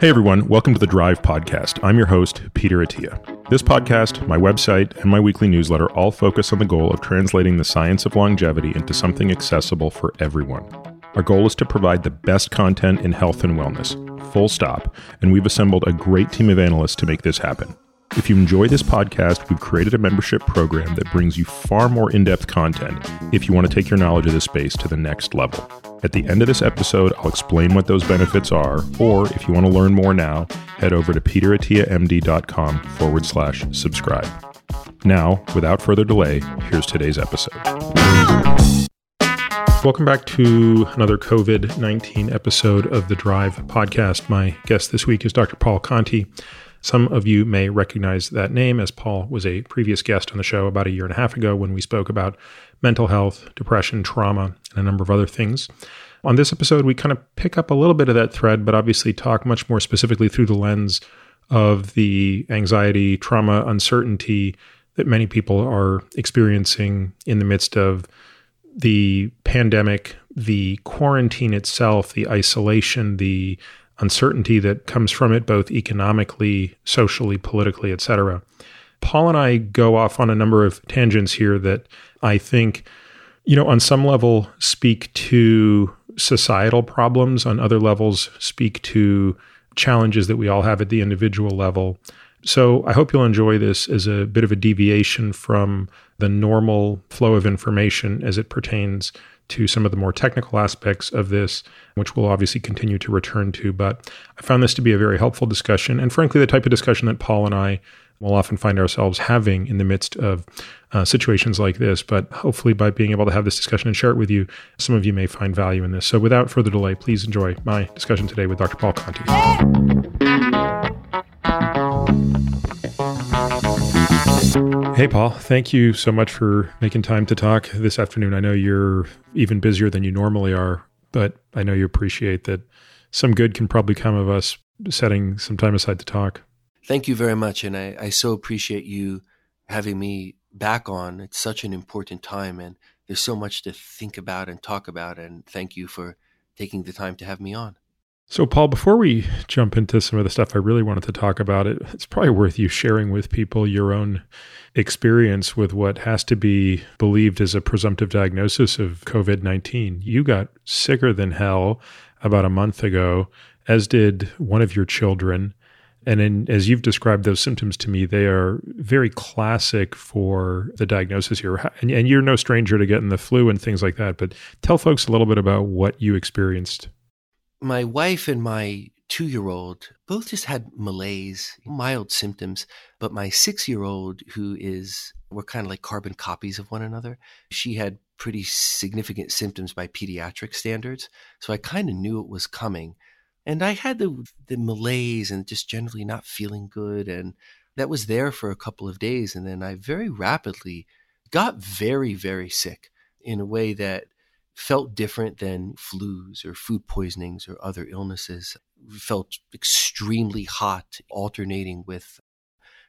Hey everyone, welcome to the Drive Podcast. I'm your host, Peter Attia. This podcast, my website, and my weekly newsletter all focus on the goal of translating the science of longevity into something accessible for everyone. Our goal is to provide the best content in health and wellness, full stop, and we've assembled a great team of analysts to make this happen. If you enjoy this podcast, we've created a membership program that brings you far more in depth content if you want to take your knowledge of this space to the next level. At the end of this episode, I'll explain what those benefits are, or if you want to learn more now, head over to peterattiamd.com forward slash subscribe. Now, without further delay, here's today's episode. Welcome back to another COVID 19 episode of the Drive podcast. My guest this week is Dr. Paul Conti. Some of you may recognize that name as Paul was a previous guest on the show about a year and a half ago when we spoke about mental health, depression, trauma, and a number of other things. On this episode, we kind of pick up a little bit of that thread, but obviously talk much more specifically through the lens of the anxiety, trauma, uncertainty that many people are experiencing in the midst of the pandemic, the quarantine itself, the isolation, the uncertainty that comes from it, both economically, socially, politically, etc. Paul and I go off on a number of tangents here that I think, you know, on some level speak to societal problems, on other levels speak to challenges that we all have at the individual level. So I hope you'll enjoy this as a bit of a deviation from the normal flow of information as it pertains to some of the more technical aspects of this, which we'll obviously continue to return to. But I found this to be a very helpful discussion, and frankly, the type of discussion that Paul and I will often find ourselves having in the midst of uh, situations like this. But hopefully, by being able to have this discussion and share it with you, some of you may find value in this. So, without further delay, please enjoy my discussion today with Dr. Paul Conti. Hey, Paul, thank you so much for making time to talk this afternoon. I know you're even busier than you normally are, but I know you appreciate that some good can probably come of us setting some time aside to talk. Thank you very much. And I, I so appreciate you having me back on. It's such an important time, and there's so much to think about and talk about. And thank you for taking the time to have me on. So, Paul, before we jump into some of the stuff I really wanted to talk about, it, it's probably worth you sharing with people your own experience with what has to be believed as a presumptive diagnosis of COVID 19. You got sicker than hell about a month ago, as did one of your children. And in, as you've described those symptoms to me, they are very classic for the diagnosis here. And, and you're no stranger to getting the flu and things like that. But tell folks a little bit about what you experienced my wife and my two year old both just had malaise, mild symptoms. But my six year old, who is, we're kind of like carbon copies of one another, she had pretty significant symptoms by pediatric standards. So I kind of knew it was coming. And I had the, the malaise and just generally not feeling good. And that was there for a couple of days. And then I very rapidly got very, very sick in a way that felt different than flus or food poisonings or other illnesses. Felt extremely hot, alternating with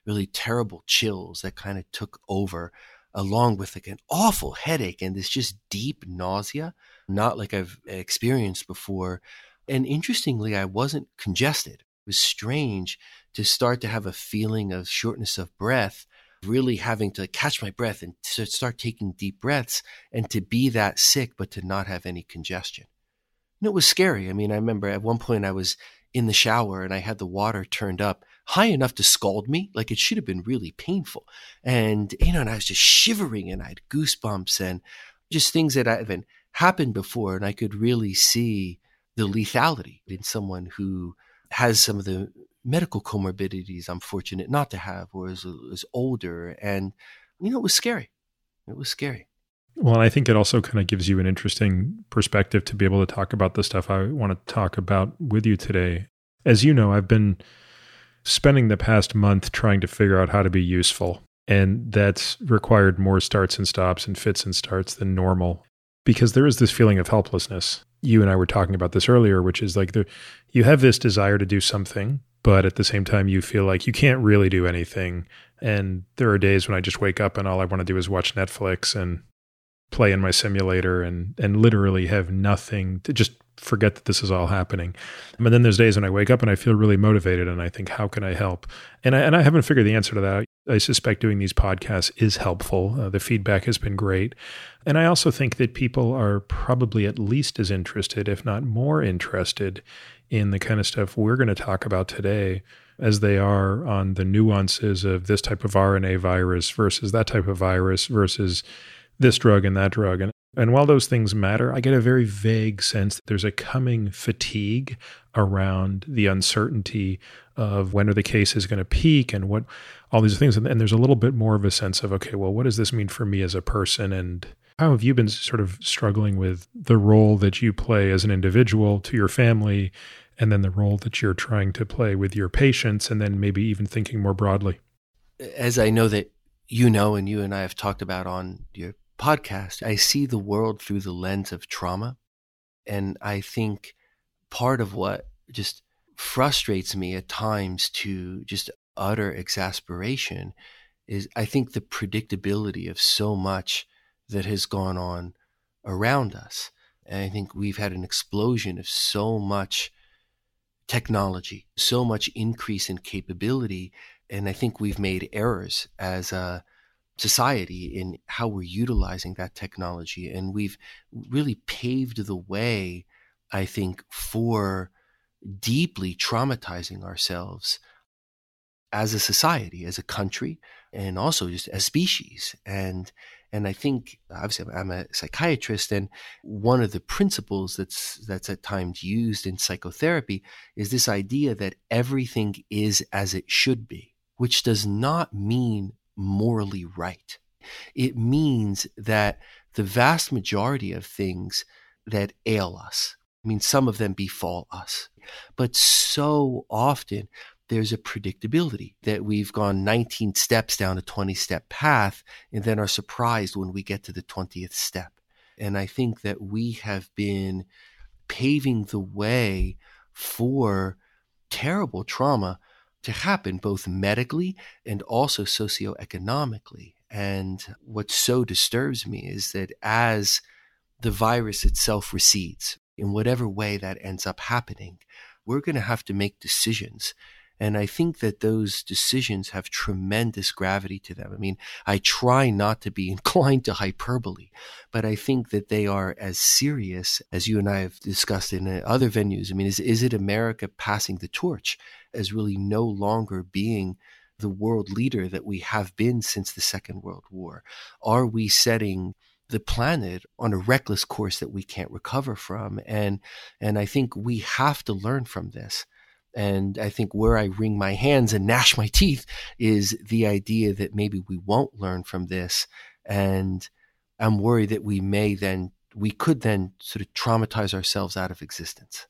really terrible chills that kind of took over, along with like an awful headache and this just deep nausea, not like I've experienced before. And interestingly, I wasn't congested. It was strange to start to have a feeling of shortness of breath really having to catch my breath and to start taking deep breaths and to be that sick, but to not have any congestion. And it was scary. I mean, I remember at one point I was in the shower and I had the water turned up high enough to scald me. Like it should have been really painful. And, you know, and I was just shivering and I had goosebumps and just things that haven't happened before. And I could really see the lethality in someone who has some of the medical comorbidities I'm fortunate not to have or is, is older. And, you know, it was scary. It was scary. Well, I think it also kind of gives you an interesting perspective to be able to talk about the stuff I want to talk about with you today. As you know, I've been spending the past month trying to figure out how to be useful. And that's required more starts and stops and fits and starts than normal because there is this feeling of helplessness. You and I were talking about this earlier, which is like the, you have this desire to do something but at the same time you feel like you can't really do anything and there are days when i just wake up and all i want to do is watch netflix and play in my simulator and and literally have nothing to just forget that this is all happening. But then there's days when I wake up and I feel really motivated and I think, how can I help? And I, and I haven't figured the answer to that. I suspect doing these podcasts is helpful. Uh, the feedback has been great. And I also think that people are probably at least as interested, if not more interested, in the kind of stuff we're going to talk about today as they are on the nuances of this type of RNA virus versus that type of virus versus this drug and that drug. And, and while those things matter, I get a very vague sense that there's a coming fatigue around the uncertainty of when are the cases going to peak and what all these things. And, and there's a little bit more of a sense of, okay, well, what does this mean for me as a person? And how have you been sort of struggling with the role that you play as an individual to your family and then the role that you're trying to play with your patients and then maybe even thinking more broadly? As I know that you know and you and I have talked about on your podcast, I see the world through the lens of trauma. And I think part of what just frustrates me at times to just utter exasperation is I think the predictability of so much that has gone on around us. And I think we've had an explosion of so much technology, so much increase in capability. And I think we've made errors as a society in how we're utilizing that technology. And we've really paved the way, I think, for deeply traumatizing ourselves as a society, as a country, and also just as species. And and I think obviously I'm a psychiatrist, and one of the principles that's that's at times used in psychotherapy is this idea that everything is as it should be, which does not mean morally right. It means that the vast majority of things that ail us, I mean, some of them befall us, but so often there's a predictability that we've gone 19 steps down a 20 step path and then are surprised when we get to the 20th step. And I think that we have been paving the way for terrible trauma to happen both medically and also socioeconomically. And what so disturbs me is that as the virus itself recedes, in whatever way that ends up happening, we're going to have to make decisions and I think that those decisions have tremendous gravity to them. I mean, I try not to be inclined to hyperbole, but I think that they are as serious as you and I have discussed in uh, other venues. I mean, is, is it America passing the torch as really no longer being the world leader that we have been since the Second World War? Are we setting the planet on a reckless course that we can't recover from? And, and I think we have to learn from this. And I think where I wring my hands and gnash my teeth is the idea that maybe we won't learn from this. And I'm worried that we may then, we could then sort of traumatize ourselves out of existence.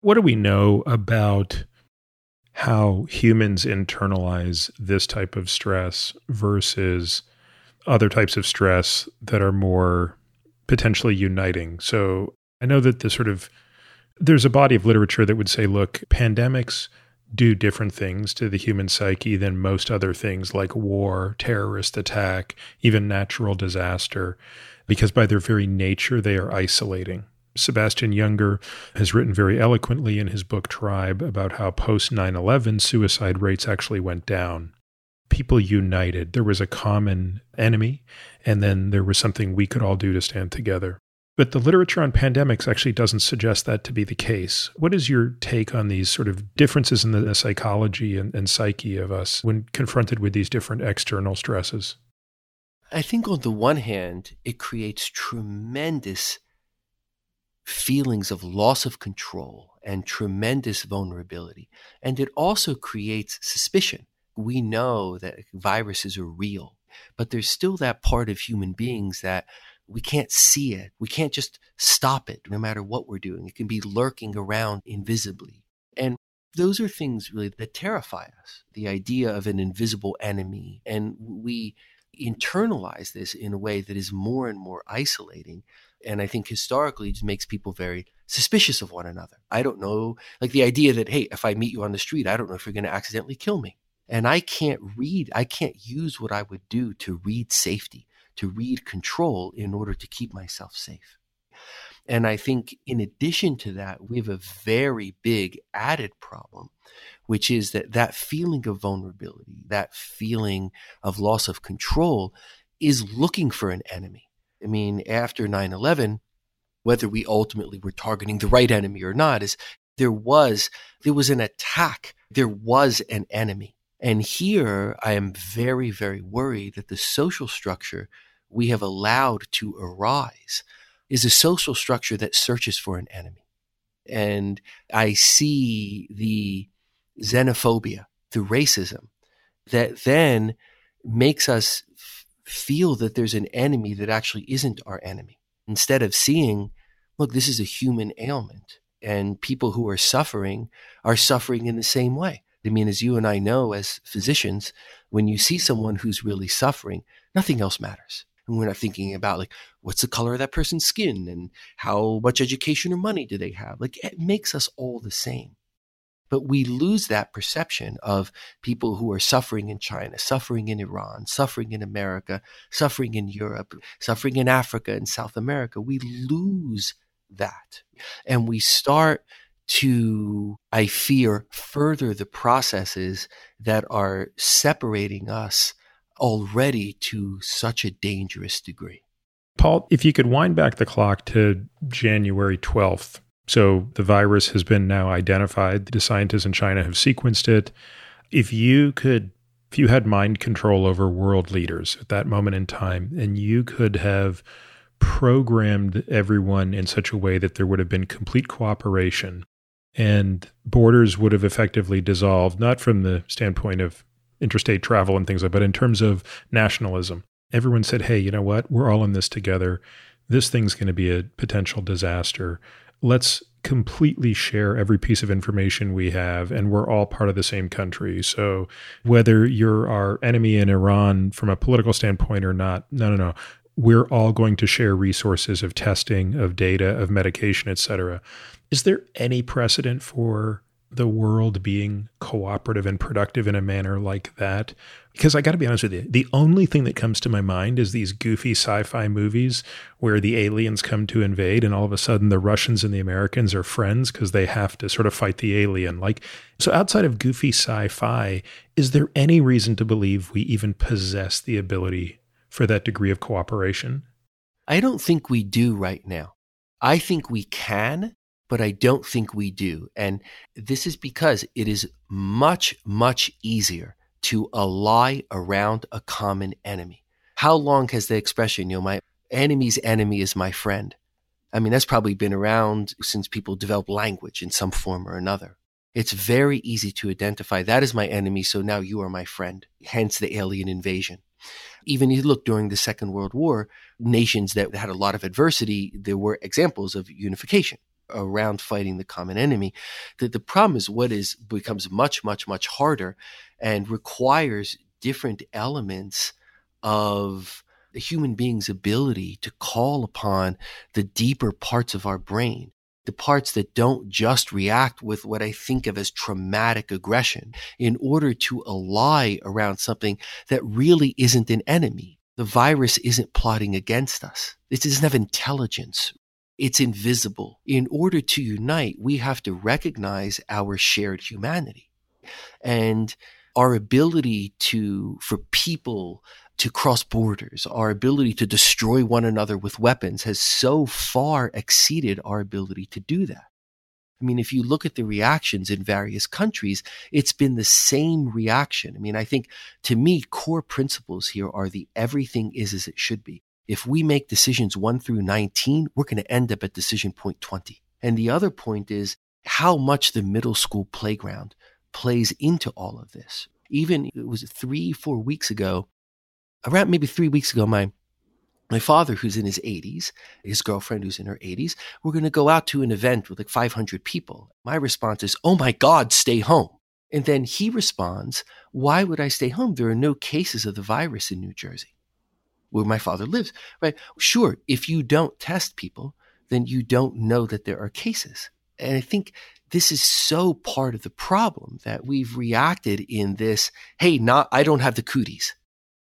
What do we know about how humans internalize this type of stress versus other types of stress that are more potentially uniting? So I know that the sort of there's a body of literature that would say, look, pandemics do different things to the human psyche than most other things like war, terrorist attack, even natural disaster, because by their very nature, they are isolating. Sebastian Junger has written very eloquently in his book Tribe about how post 9 11 suicide rates actually went down. People united. There was a common enemy, and then there was something we could all do to stand together. But the literature on pandemics actually doesn't suggest that to be the case. What is your take on these sort of differences in the psychology and, and psyche of us when confronted with these different external stresses? I think on the one hand, it creates tremendous feelings of loss of control and tremendous vulnerability. And it also creates suspicion. We know that viruses are real, but there's still that part of human beings that we can't see it. We can't just stop it no matter what we're doing. It can be lurking around invisibly. And those are things really that terrify us the idea of an invisible enemy. And we internalize this in a way that is more and more isolating. And I think historically it just makes people very suspicious of one another. I don't know, like the idea that, hey, if I meet you on the street, I don't know if you're going to accidentally kill me. And I can't read, I can't use what I would do to read safety to read control in order to keep myself safe. And I think in addition to that, we have a very big added problem, which is that that feeling of vulnerability, that feeling of loss of control is looking for an enemy. I mean, after 9 11, whether we ultimately were targeting the right enemy or not is there was there was an attack there was an enemy and here i am very very worried that the social structure we have allowed to arise is a social structure that searches for an enemy and i see the xenophobia the racism that then makes us feel that there's an enemy that actually isn't our enemy instead of seeing look this is a human ailment and people who are suffering are suffering in the same way. I mean, as you and I know as physicians, when you see someone who's really suffering, nothing else matters. And we're not thinking about like, what's the color of that person's skin and how much education or money do they have? Like, it makes us all the same. But we lose that perception of people who are suffering in China, suffering in Iran, suffering in America, suffering in Europe, suffering in Africa and South America. We lose that. And we start to, I fear, further the processes that are separating us already to such a dangerous degree. Paul, if you could wind back the clock to January 12th. So the virus has been now identified. The scientists in China have sequenced it. If you could, if you had mind control over world leaders at that moment in time, and you could have programmed everyone in such a way that there would have been complete cooperation and borders would have effectively dissolved, not from the standpoint of interstate travel and things like that, but in terms of nationalism. Everyone said, hey, you know what? We're all in this together. This thing's going to be a potential disaster. Let's completely share every piece of information we have, and we're all part of the same country. So, whether you're our enemy in Iran from a political standpoint or not, no, no, no we're all going to share resources of testing, of data, of medication, et cetera. Is there any precedent for the world being cooperative and productive in a manner like that? Because I got to be honest with you, the only thing that comes to my mind is these goofy sci fi movies where the aliens come to invade and all of a sudden the Russians and the Americans are friends because they have to sort of fight the alien. Like, so outside of goofy sci fi, is there any reason to believe we even possess the ability for that degree of cooperation? I don't think we do right now. I think we can, but I don't think we do. And this is because it is much, much easier to ally around a common enemy. How long has the expression, you know, my enemy's enemy is my friend? I mean, that's probably been around since people developed language in some form or another. It's very easy to identify that is my enemy, so now you are my friend, hence the alien invasion. Even you look during the Second World War, nations that had a lot of adversity, there were examples of unification around fighting the common enemy. The, the problem is what is becomes much, much, much harder and requires different elements of the human being's ability to call upon the deeper parts of our brain the parts that don't just react with what I think of as traumatic aggression in order to ally around something that really isn't an enemy. The virus isn't plotting against us. It doesn't have intelligence. It's invisible. In order to unite, we have to recognize our shared humanity and our ability to, for people to cross borders, our ability to destroy one another with weapons has so far exceeded our ability to do that. I mean, if you look at the reactions in various countries, it's been the same reaction. I mean, I think to me, core principles here are the everything is as it should be. If we make decisions one through 19, we're going to end up at decision point 20. And the other point is how much the middle school playground plays into all of this. Even it was three, four weeks ago, around maybe three weeks ago, my my father, who's in his 80s, his girlfriend, who's in her 80s, we're going to go out to an event with like 500 people. My response is, Oh my God, stay home. And then he responds, Why would I stay home? There are no cases of the virus in New Jersey, where my father lives, right? Sure, if you don't test people, then you don't know that there are cases. And I think this is so part of the problem that we've reacted in this, hey, not I don't have the cooties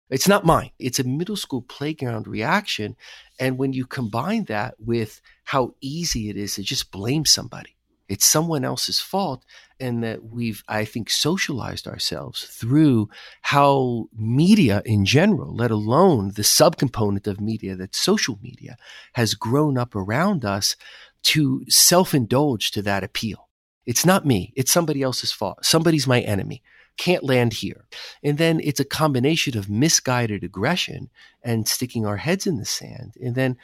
It's not mine. It's a middle school playground reaction. And when you combine that with how easy it is to just blame somebody, it's someone else's fault. And that we've, I think, socialized ourselves through how media in general, let alone the subcomponent of media that social media has grown up around us to self indulge to that appeal. It's not me. It's somebody else's fault. Somebody's my enemy can't land here. And then it's a combination of misguided aggression and sticking our heads in the sand. And then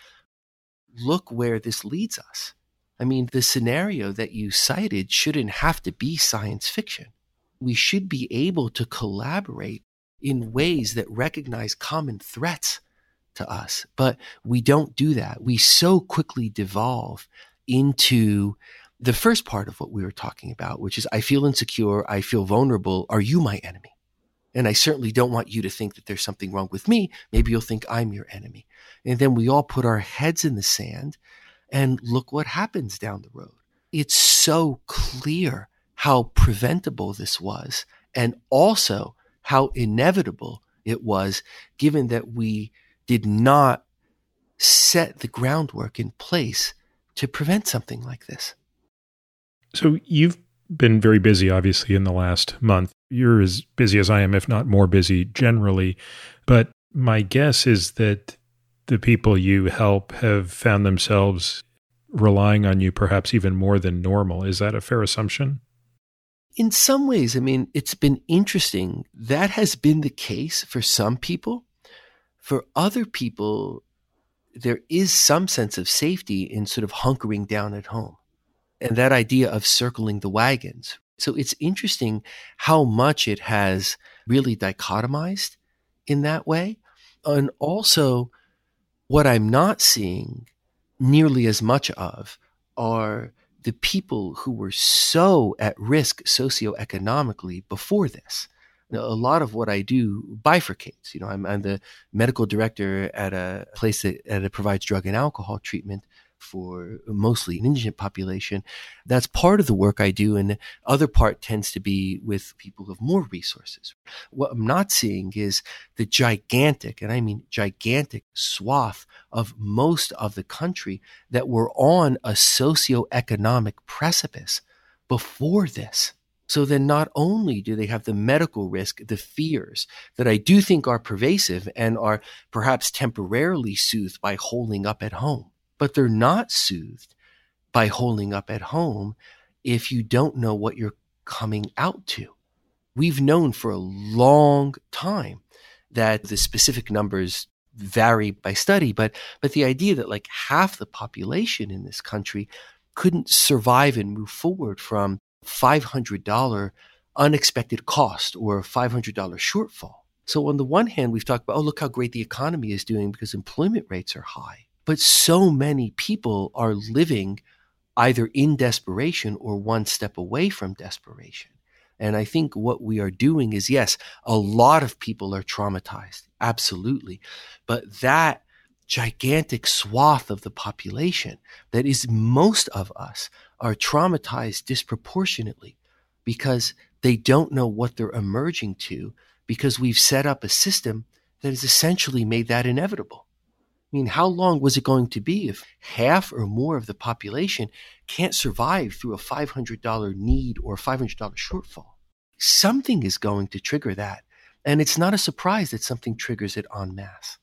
look where this leads us. I mean, the scenario that you cited shouldn't have to be science fiction. We should be able to collaborate in ways that recognize common threats to us. But we don't do that. We so quickly devolve into the first part of what we were talking about, which is I feel insecure, I feel vulnerable. Are you my enemy? And I certainly don't want you to think that there's something wrong with me. Maybe you'll think I'm your enemy. And then we all put our heads in the sand and look what happens down the road. It's so clear how preventable this was and also how inevitable it was given that we did not set the groundwork in place to prevent something like this. So you've been very busy, obviously, in the last month. You're as busy as I am, if not more busy generally. But my guess is that the people you help have found themselves relying on you perhaps even more than normal. Is that a fair assumption? In some ways, I mean, it's been interesting. That has been the case for some people. For other people, there is some sense of safety in sort of hunkering down at home and that idea of circling the wagons. So it's interesting how much it has really dichotomized in that way. And also, what I'm not seeing nearly as much of are the people who were so at risk socioeconomically before this. a lot of what I do bifurcates. You know, I'm, I'm the medical director at a place that, that provides drug and alcohol treatment for mostly an indigent population. That's part of the work I do. And the other part tends to be with people with more resources. What I'm not seeing is the gigantic, and I mean gigantic swath of most of the country that were on a socioeconomic precipice before this. So then not only do they have the medical risk, the fears that I do think are pervasive and are perhaps temporarily soothed by holding up at home but they're not soothed by holding up at home if you don't know what you're coming out to. We've known for a long time that the specific numbers vary by study, but but the idea that like half the population in this country couldn't survive and move forward from $500 unexpected cost or a $500 shortfall. So on the one hand, we've talked about, oh, look how great the economy is doing because employment rates are high. But so many people are living either in desperation or one step away from desperation. And I think what we are doing is yes, a lot of people are traumatized, absolutely. But that gigantic swath of the population that is most of us are traumatized disproportionately because they don't know what they're emerging to because we've set up a system that has essentially made that inevitable. I mean, how long was it going to be if half or more of the population can't survive through a $500 need or $500 shortfall? Something is going to trigger that. And it's not a surprise that something triggers it en masse.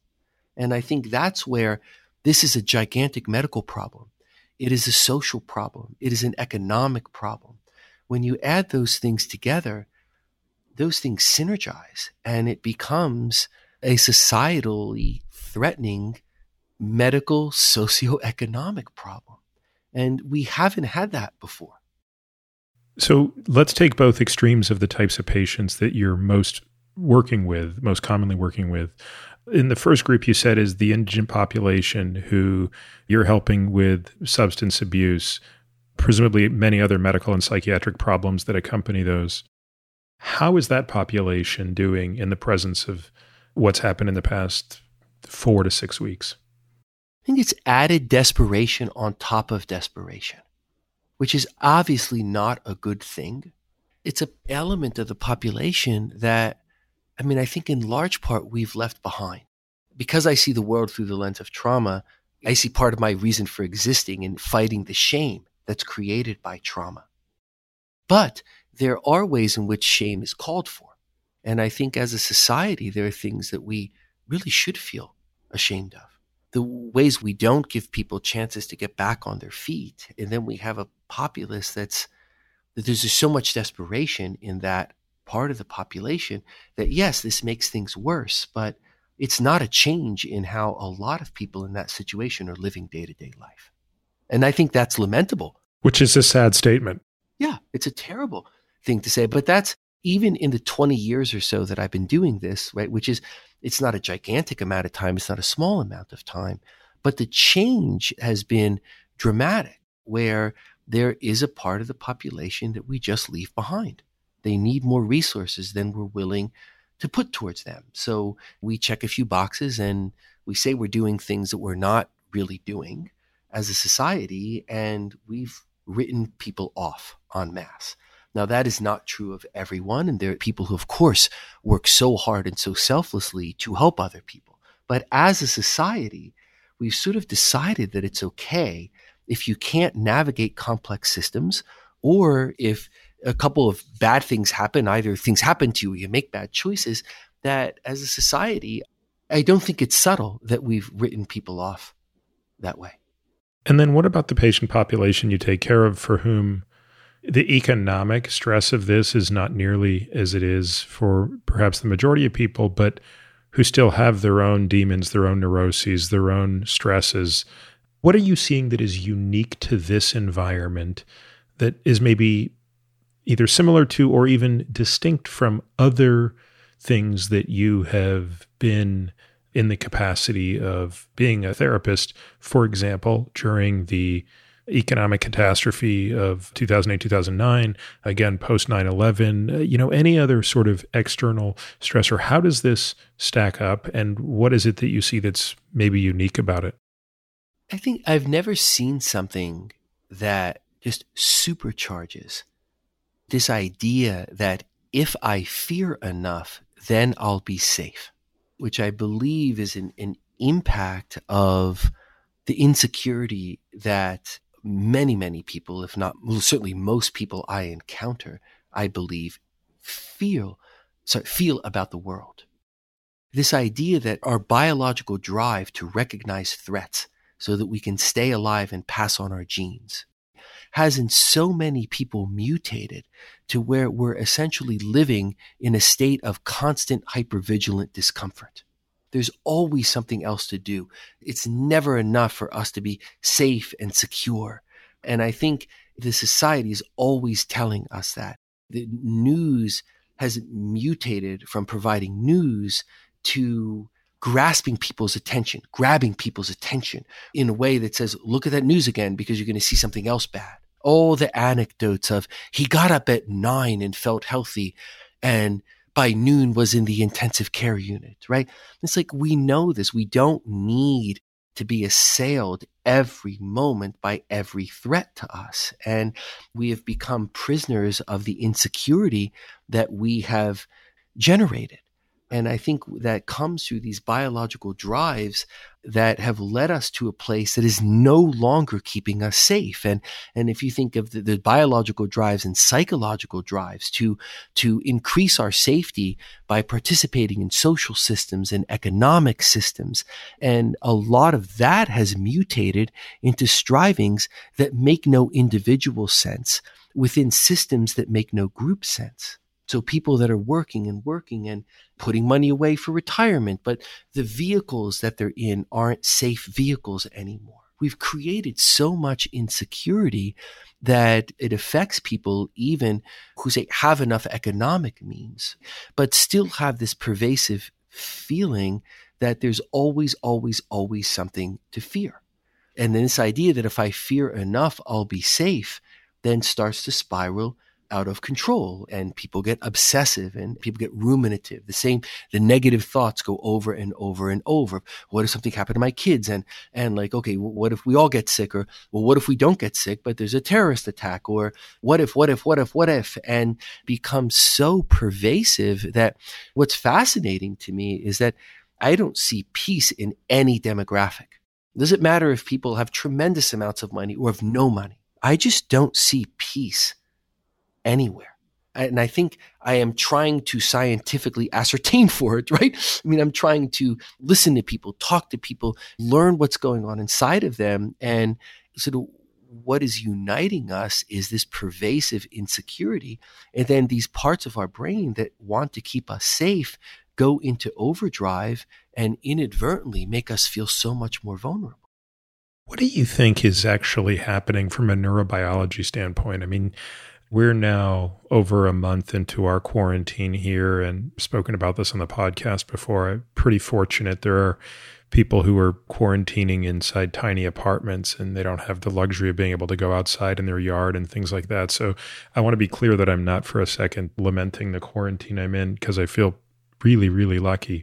And I think that's where this is a gigantic medical problem. It is a social problem. It is an economic problem. When you add those things together, those things synergize and it becomes a societally threatening medical socioeconomic problem. And we haven't had that before. So let's take both extremes of the types of patients that you're most working with, most commonly working with. In the first group, you said is the indigent population who you're helping with substance abuse, presumably many other medical and psychiatric problems that accompany those. How is that population doing in the presence of what's happened in the past four to six weeks? I think it's added desperation on top of desperation, which is obviously not a good thing. It's an element of the population that I mean, I think in large part we've left behind. Because I see the world through the lens of trauma, I see part of my reason for existing in fighting the shame that's created by trauma. But there are ways in which shame is called for. And I think as a society, there are things that we really should feel ashamed of. The ways we don't give people chances to get back on their feet. And then we have a populace that's, that there's just so much desperation in that part of the population that yes, this makes things worse, but it's not a change in how a lot of people in that situation are living day to day life. And I think that's lamentable. Which is a sad statement. Yeah, it's a terrible thing to say, but that's even in the 20 years or so that I've been doing this, right, which is, it's not a gigantic amount of time, it's not a small amount of time, but the change has been dramatic where there is a part of the population that we just leave behind. They need more resources than we're willing to put towards them. So we check a few boxes and we say we're doing things that we're not really doing as a society, and we've written people off en masse. Now, that is not true of everyone. And there are people who, of course, work so hard and so selflessly to help other people. But as a society, we've sort of decided that it's okay if you can't navigate complex systems or if a couple of bad things happen, either things happen to you, you make bad choices, that as a society, I don't think it's subtle that we've written people off that way. And then what about the patient population you take care of for whom the economic stress of this is not nearly as it is for perhaps the majority of people, but who still have their own demons, their own neuroses, their own stresses. What are you seeing that is unique to this environment that is maybe either similar to or even distinct from other things that you have been in the capacity of being a therapist, for example, during the economic catastrophe of 2008 2009 again post 9/11 uh, you know any other sort of external stressor how does this stack up and what is it that you see that's maybe unique about it? I think i've never seen something that just supercharges this idea that if i fear enough then i'll be safe which i believe is an, an impact of the insecurity that many, many people, if not well, certainly most people I encounter, I believe, feel sorry, feel about the world. This idea that our biological drive to recognize threats so that we can stay alive and pass on our genes has in so many people mutated to where we're essentially living in a state of constant hypervigilant discomfort. There's always something else to do. It's never enough for us to be safe and secure. And I think the society is always telling us that. The news has mutated from providing news to grasping people's attention, grabbing people's attention in a way that says, look at that news again because you're going to see something else bad. All the anecdotes of he got up at nine and felt healthy and by noon was in the intensive care unit, right? It's like we know this. We don't need to be assailed every moment by every threat to us. And we have become prisoners of the insecurity that we have generated. And I think that comes through these biological drives that have led us to a place that is no longer keeping us safe. And, and if you think of the, the biological drives and psychological drives to, to increase our safety by participating in social systems and economic systems, and a lot of that has mutated into strivings that make no individual sense within systems that make no group sense. So people that are working and working and putting money away for retirement, but the vehicles that they're in aren't safe vehicles anymore. We've created so much insecurity that it affects people even who say have enough economic means, but still have this pervasive feeling that there's always, always, always something to fear. And then this idea that if I fear enough, I'll be safe, then starts to spiral out of control and people get obsessive and people get ruminative. The same, the negative thoughts go over and over and over. What if something happened to my kids? And, and like, okay, what if we all get sick? Or, well, what if we don't get sick, but there's a terrorist attack? Or what if, what if, what if, what if? And becomes so pervasive that what's fascinating to me is that I don't see peace in any demographic. Does it matter if people have tremendous amounts of money or have no money? I just don't see peace anywhere. And I think I am trying to scientifically ascertain for it, right? I mean, I'm trying to listen to people, talk to people, learn what's going on inside of them. And sort of what is uniting us is this pervasive insecurity. And then these parts of our brain that want to keep us safe go into overdrive and inadvertently make us feel so much more vulnerable. What do you think is actually happening from a neurobiology standpoint? I mean, we're now over a month into our quarantine here and spoken about this on the podcast before. I'm pretty fortunate. There are people who are quarantining inside tiny apartments and they don't have the luxury of being able to go outside in their yard and things like that. So I want to be clear that I'm not for a second lamenting the quarantine I'm in because I feel really, really lucky.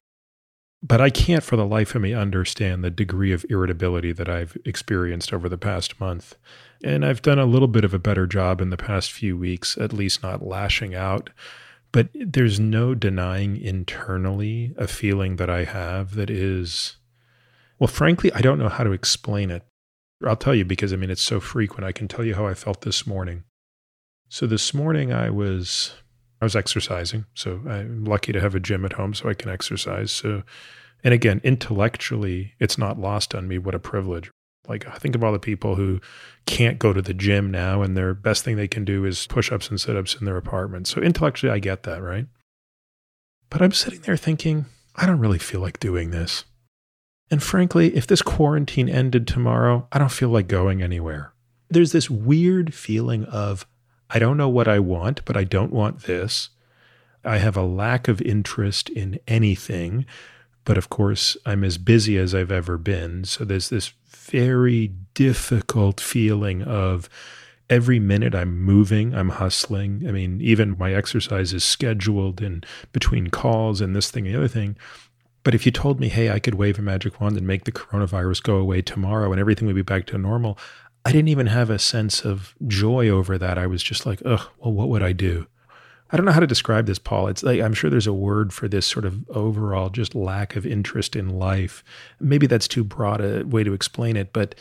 But I can't for the life of me understand the degree of irritability that I've experienced over the past month. And I've done a little bit of a better job in the past few weeks, at least not lashing out. But there's no denying internally a feeling that I have that is, well, frankly, I don't know how to explain it. I'll tell you because I mean, it's so frequent. I can tell you how I felt this morning. So this morning I was I was exercising. So I'm lucky to have a gym at home so I can exercise. So, and again, intellectually, it's not lost on me what a privilege. Like, I think of all the people who can't go to the gym now, and their best thing they can do is push ups and sit ups in their apartment. So, intellectually, I get that, right? But I'm sitting there thinking, I don't really feel like doing this. And frankly, if this quarantine ended tomorrow, I don't feel like going anywhere. There's this weird feeling of I don't know what I want, but I don't want this. I have a lack of interest in anything. But of course, I'm as busy as I've ever been. So there's this very difficult feeling of every minute I'm moving, I'm hustling. I mean, even my exercise is scheduled in between calls and this thing and the other thing. But if you told me, hey, I could wave a magic wand and make the coronavirus go away tomorrow and everything would be back to normal, I didn't even have a sense of joy over that. I was just like, ugh, well, what would I do? I don't know how to describe this, Paul. It's like I'm sure there's a word for this sort of overall just lack of interest in life. Maybe that's too broad a way to explain it, but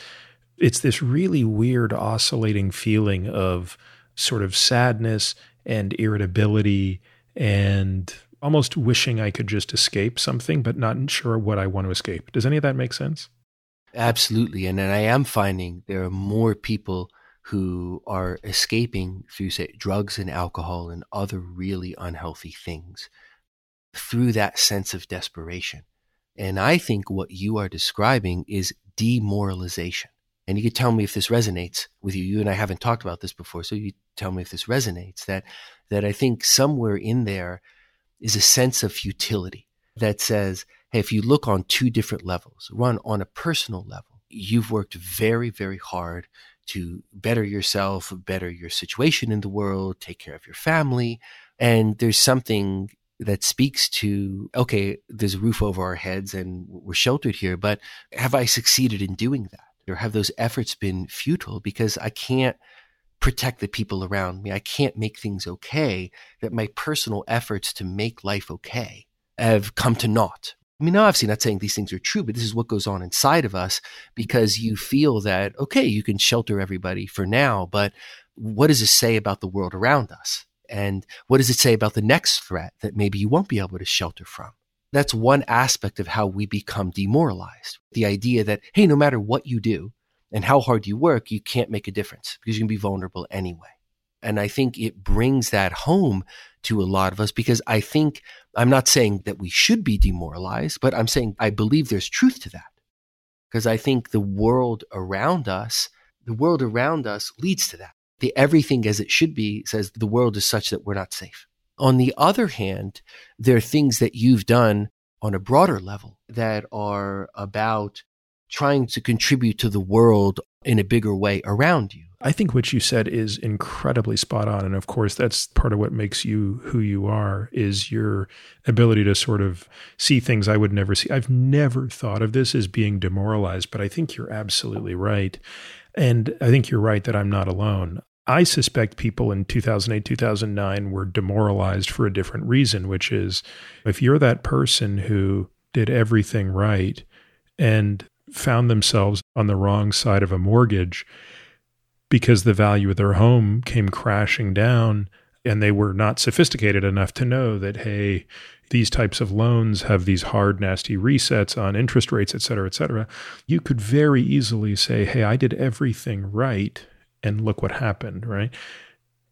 it's this really weird oscillating feeling of sort of sadness and irritability and almost wishing I could just escape something, but not sure what I want to escape. Does any of that make sense? Absolutely. And then I am finding there are more people who are escaping through, say, drugs and alcohol and other really unhealthy things through that sense of desperation. And I think what you are describing is demoralization. And you could tell me if this resonates with you. You and I haven't talked about this before, so you tell me if this resonates. That that I think somewhere in there is a sense of futility that says, hey, if you look on two different levels, one on a personal level, you've worked very, very hard to better yourself, better your situation in the world, take care of your family. And there's something that speaks to, okay, there's a roof over our heads and we're sheltered here, but have I succeeded in doing that? Or have those efforts been futile because I can't protect the people around me? I can't make things okay, that my personal efforts to make life okay have come to naught. I mean, obviously, not saying these things are true, but this is what goes on inside of us because you feel that, okay, you can shelter everybody for now, but what does it say about the world around us? And what does it say about the next threat that maybe you won't be able to shelter from? That's one aspect of how we become demoralized. The idea that, hey, no matter what you do and how hard you work, you can't make a difference because you can be vulnerable anyway. And I think it brings that home to a lot of us because I think I'm not saying that we should be demoralized, but I'm saying I believe there's truth to that. Because I think the world around us, the world around us leads to that. The everything as it should be says the world is such that we're not safe. On the other hand, there are things that you've done on a broader level that are about trying to contribute to the world in a bigger way around you. I think what you said is incredibly spot on. And of course, that's part of what makes you who you are is your ability to sort of see things I would never see. I've never thought of this as being demoralized, but I think you're absolutely right. And I think you're right that I'm not alone. I suspect people in 2008, 2009 were demoralized for a different reason, which is if you're that person who did everything right and found themselves on the wrong side of a mortgage because the value of their home came crashing down and they were not sophisticated enough to know that, hey, these types of loans have these hard, nasty resets on interest rates, et cetera, et cetera. You could very easily say, hey, I did everything right and look what happened, right?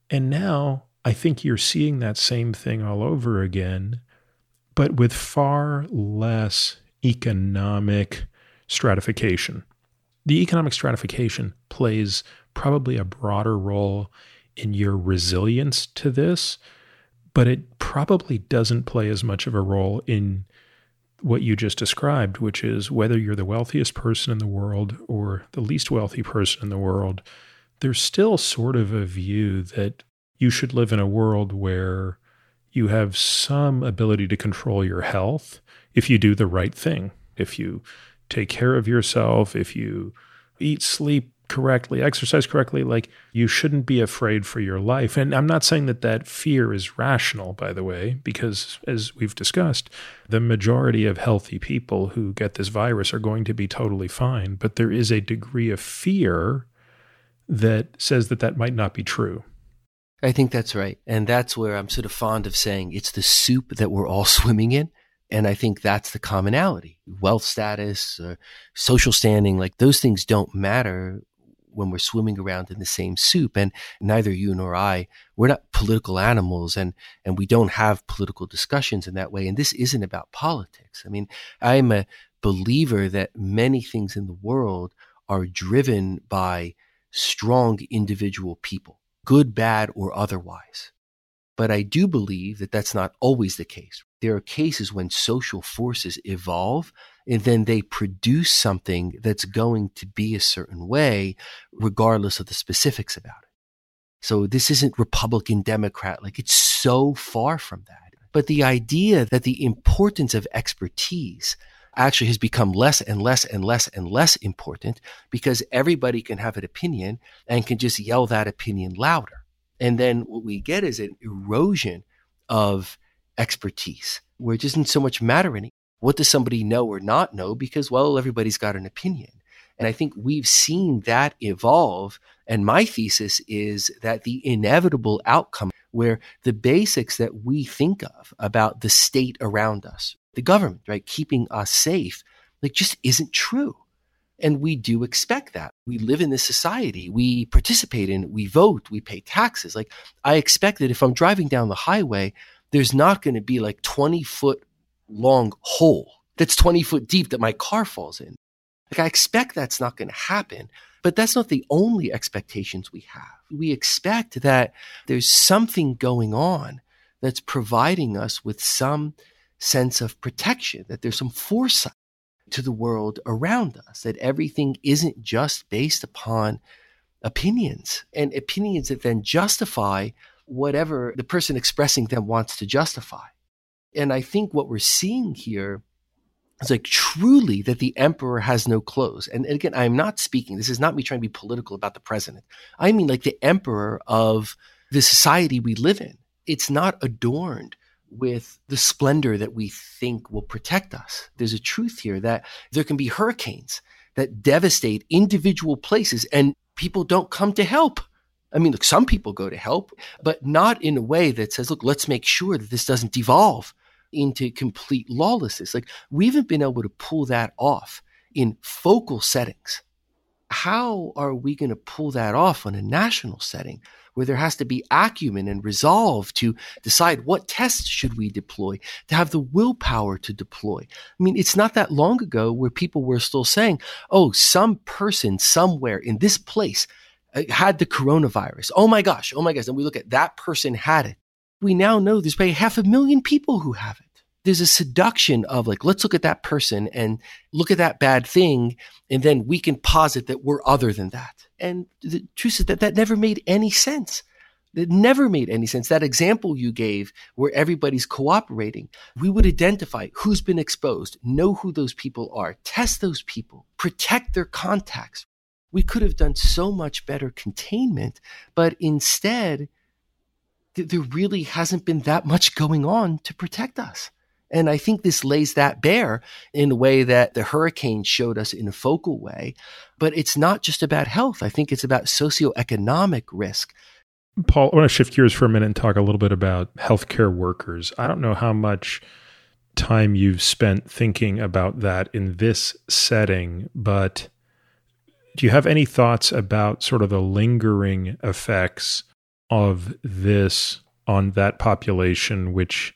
And now I think you're seeing that same thing all over again, but with far less economic stratification. The economic stratification plays probably a broader role in your resilience to this, but it probably doesn't play as much of a role in what you just described, which is whether you're the wealthiest person in the world or the least wealthy person in the world, there's still sort of a view that you should live in a world where you have some ability to control your health if you do the right thing. If you take care of yourself, if you eat, sleep correctly, exercise correctly, like you shouldn't be afraid for your life. And I'm not saying that that fear is rational, by the way, because as we've discussed, the majority of healthy people who get this virus are going to be totally fine. But there is a degree of fear that says that that might not be true. I think that's right. And that's where I'm sort of fond of saying it's the soup that we're all swimming in. And I think that's the commonality. Wealth status, uh, social standing, like those things don't matter when we're swimming around in the same soup. And neither you nor I, we're not political animals and, and we don't have political discussions in that way. And this isn't about politics. I mean, I'm a believer that many things in the world are driven by strong individual people, good, bad, or otherwise. But I do believe that that's not always the case. There are cases when social forces evolve and then they produce something that's going to be a certain way, regardless of the specifics about it. So this isn't Republican, Democrat, like it's so far from that. But the idea that the importance of expertise actually has become less and less and less and less important because everybody can have an opinion and can just yell that opinion louder. And then what we get is an erosion of expertise where it doesn't so much matter anymore. What does somebody know or not know? Because, well, everybody's got an opinion. And I think we've seen that evolve. And my thesis is that the inevitable outcome where the basics that we think of about the state around us, the government, right, keeping us safe, like just isn't true. And we do expect that. We live in this society. We participate in. We vote. We pay taxes. Like I expect that if I'm driving down the highway, there's not going to be like 20 foot long hole that's 20 foot deep that my car falls in. Like I expect that's not going to happen, but that's not the only expectations we have. We expect that there's something going on that's providing us with some sense of protection, that there's some foresight to the world around us, that everything isn't just based upon opinions and opinions that then justify whatever the person expressing them wants to justify. And I think what we're seeing here is like truly that the emperor has no clothes. And again, I'm not speaking, this is not me trying to be political about the president. I mean, like the emperor of the society we live in. It's not adorned with the splendor that we think will protect us. There's a truth here that there can be hurricanes that devastate individual places and people don't come to help. I mean, look, some people go to help, but not in a way that says, look, let's make sure that this doesn't devolve into complete lawlessness. Like we haven't been able to pull that off in focal settings. How are we going to pull that off on a national setting where there has to be acumen and resolve to decide what tests should we deploy, to have the willpower to deploy? I mean, it's not that long ago where people were still saying, oh, some person somewhere in this place Uh, had the coronavirus. Oh my gosh. Oh my gosh. And we look at that person had it we now know there's probably half a million people who have it. There's a seduction of like, let's look at that person and look at that bad thing. And then we can posit that we're other than that. And the truth is that that never made any sense. It never made any sense. That example you gave where everybody's cooperating, we would identify who's been exposed, know who those people are, test those people, protect their contacts. We could have done so much better containment, but instead, th- there really hasn't been that much going on to protect us. And I think this lays that bare in a way that the hurricane showed us in a focal way. But it's not just about health. I think it's about socioeconomic risk. Paul, I want to shift gears for a minute and talk a little bit about healthcare workers. I don't know how much time you've spent thinking about that in this setting, but do you have any thoughts about sort of the lingering effects of this on that population, which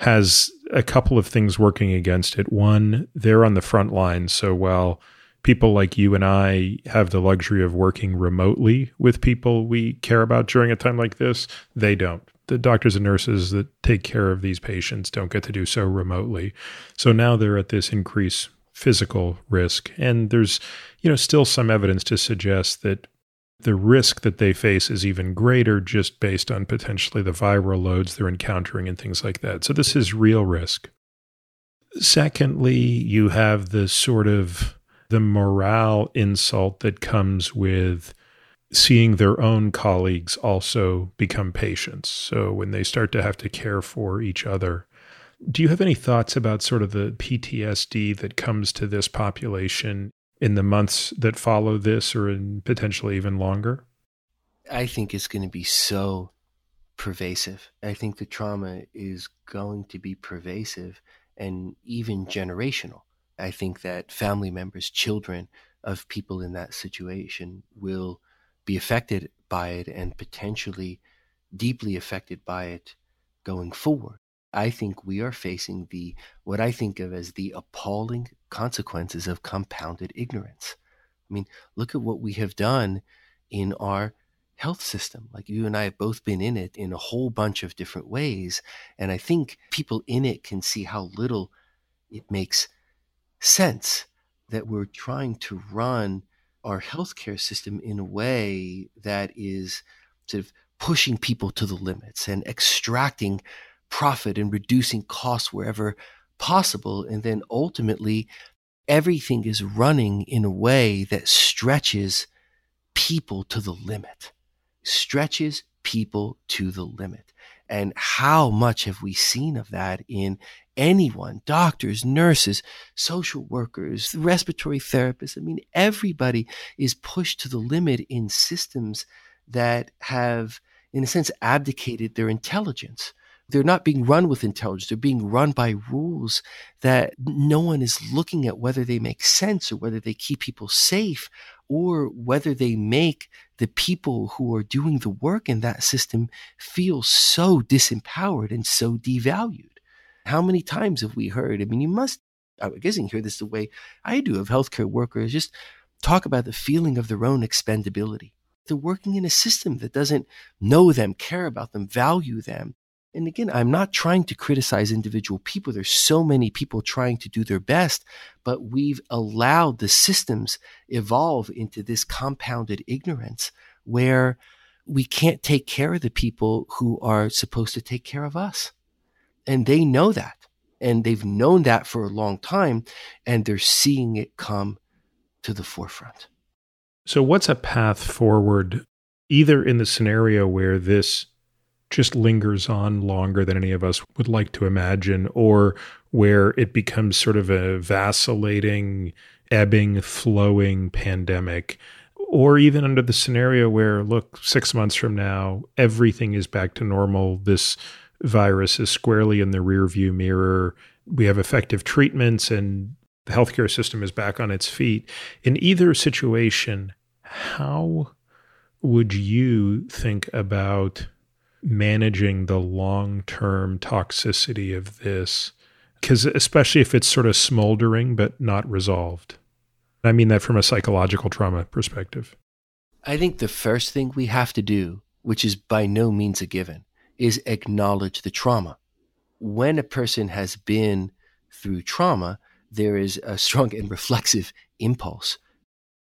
has a couple of things working against it. One, they're on the front line. So while people like you and I have the luxury of working remotely with people we care about during a time like this, they don't. The doctors and nurses that take care of these patients don't get to do so remotely. So now they're at this increased physical risk. And there's, you know, still some evidence to suggest that the risk that they face is even greater just based on potentially the viral loads they're encountering and things like that. So this is real risk. Secondly, you have the sort of the morale insult that comes with seeing their own colleagues also become patients. So when they start to have to care for each other. Do you have any thoughts about sort of the PTSD that comes to this population in the months that follow this or in potentially even longer? I think it's going to be so pervasive. I think the trauma is going to be pervasive and even generational. I think that family members, children of people in that situation will be affected by it and potentially deeply affected by it going forward. I think we are facing the what I think of as the appalling consequences of compounded ignorance. I mean, look at what we have done in our health system. Like you and I have both been in it in a whole bunch of different ways. And I think people in it can see how little it makes sense that we're trying to run our healthcare system in a way that is sort of pushing people to the limits and extracting profit and reducing costs wherever possible. And then ultimately, everything is running in a way that stretches people to the limit, stretches people to the limit. And how much have we seen of that in anyone, doctors, nurses, social workers, respiratory therapists? I mean, everybody is pushed to the limit in systems that have, in a sense, abdicated their intelligence they're not being run with intelligence. They're being run by rules that no one is looking at whether they make sense or whether they keep people safe or whether they make the people who are doing the work in that system feel so disempowered and so devalued. How many times have we heard? I mean, you must, I guess you can hear this the way I do of healthcare workers just talk about the feeling of their own expendability. They're working in a system that doesn't know them, care about them, value them, and again, I'm not trying to criticize individual people. There's so many people trying to do their best, but we've allowed the systems evolve into this compounded ignorance where we can't take care of the people who are supposed to take care of us. And they know that. And they've known that for a long time, and they're seeing it come to the forefront. So, what's a path forward, either in the scenario where this just lingers on longer than any of us would like to imagine, or where it becomes sort of a vacillating, ebbing, flowing pandemic. Or even under the scenario where, look, six months from now, everything is back to normal. This virus is squarely in the rearview mirror. We have effective treatments and the healthcare system is back on its feet. In either situation, how would you think about managing the long term toxicity of this? Because, especially if it's sort of smoldering but not resolved. I mean that from a psychological trauma perspective. I think the first thing we have to do, which is by no means a given, is acknowledge the trauma. When a person has been through trauma, there is a strong and reflexive impulse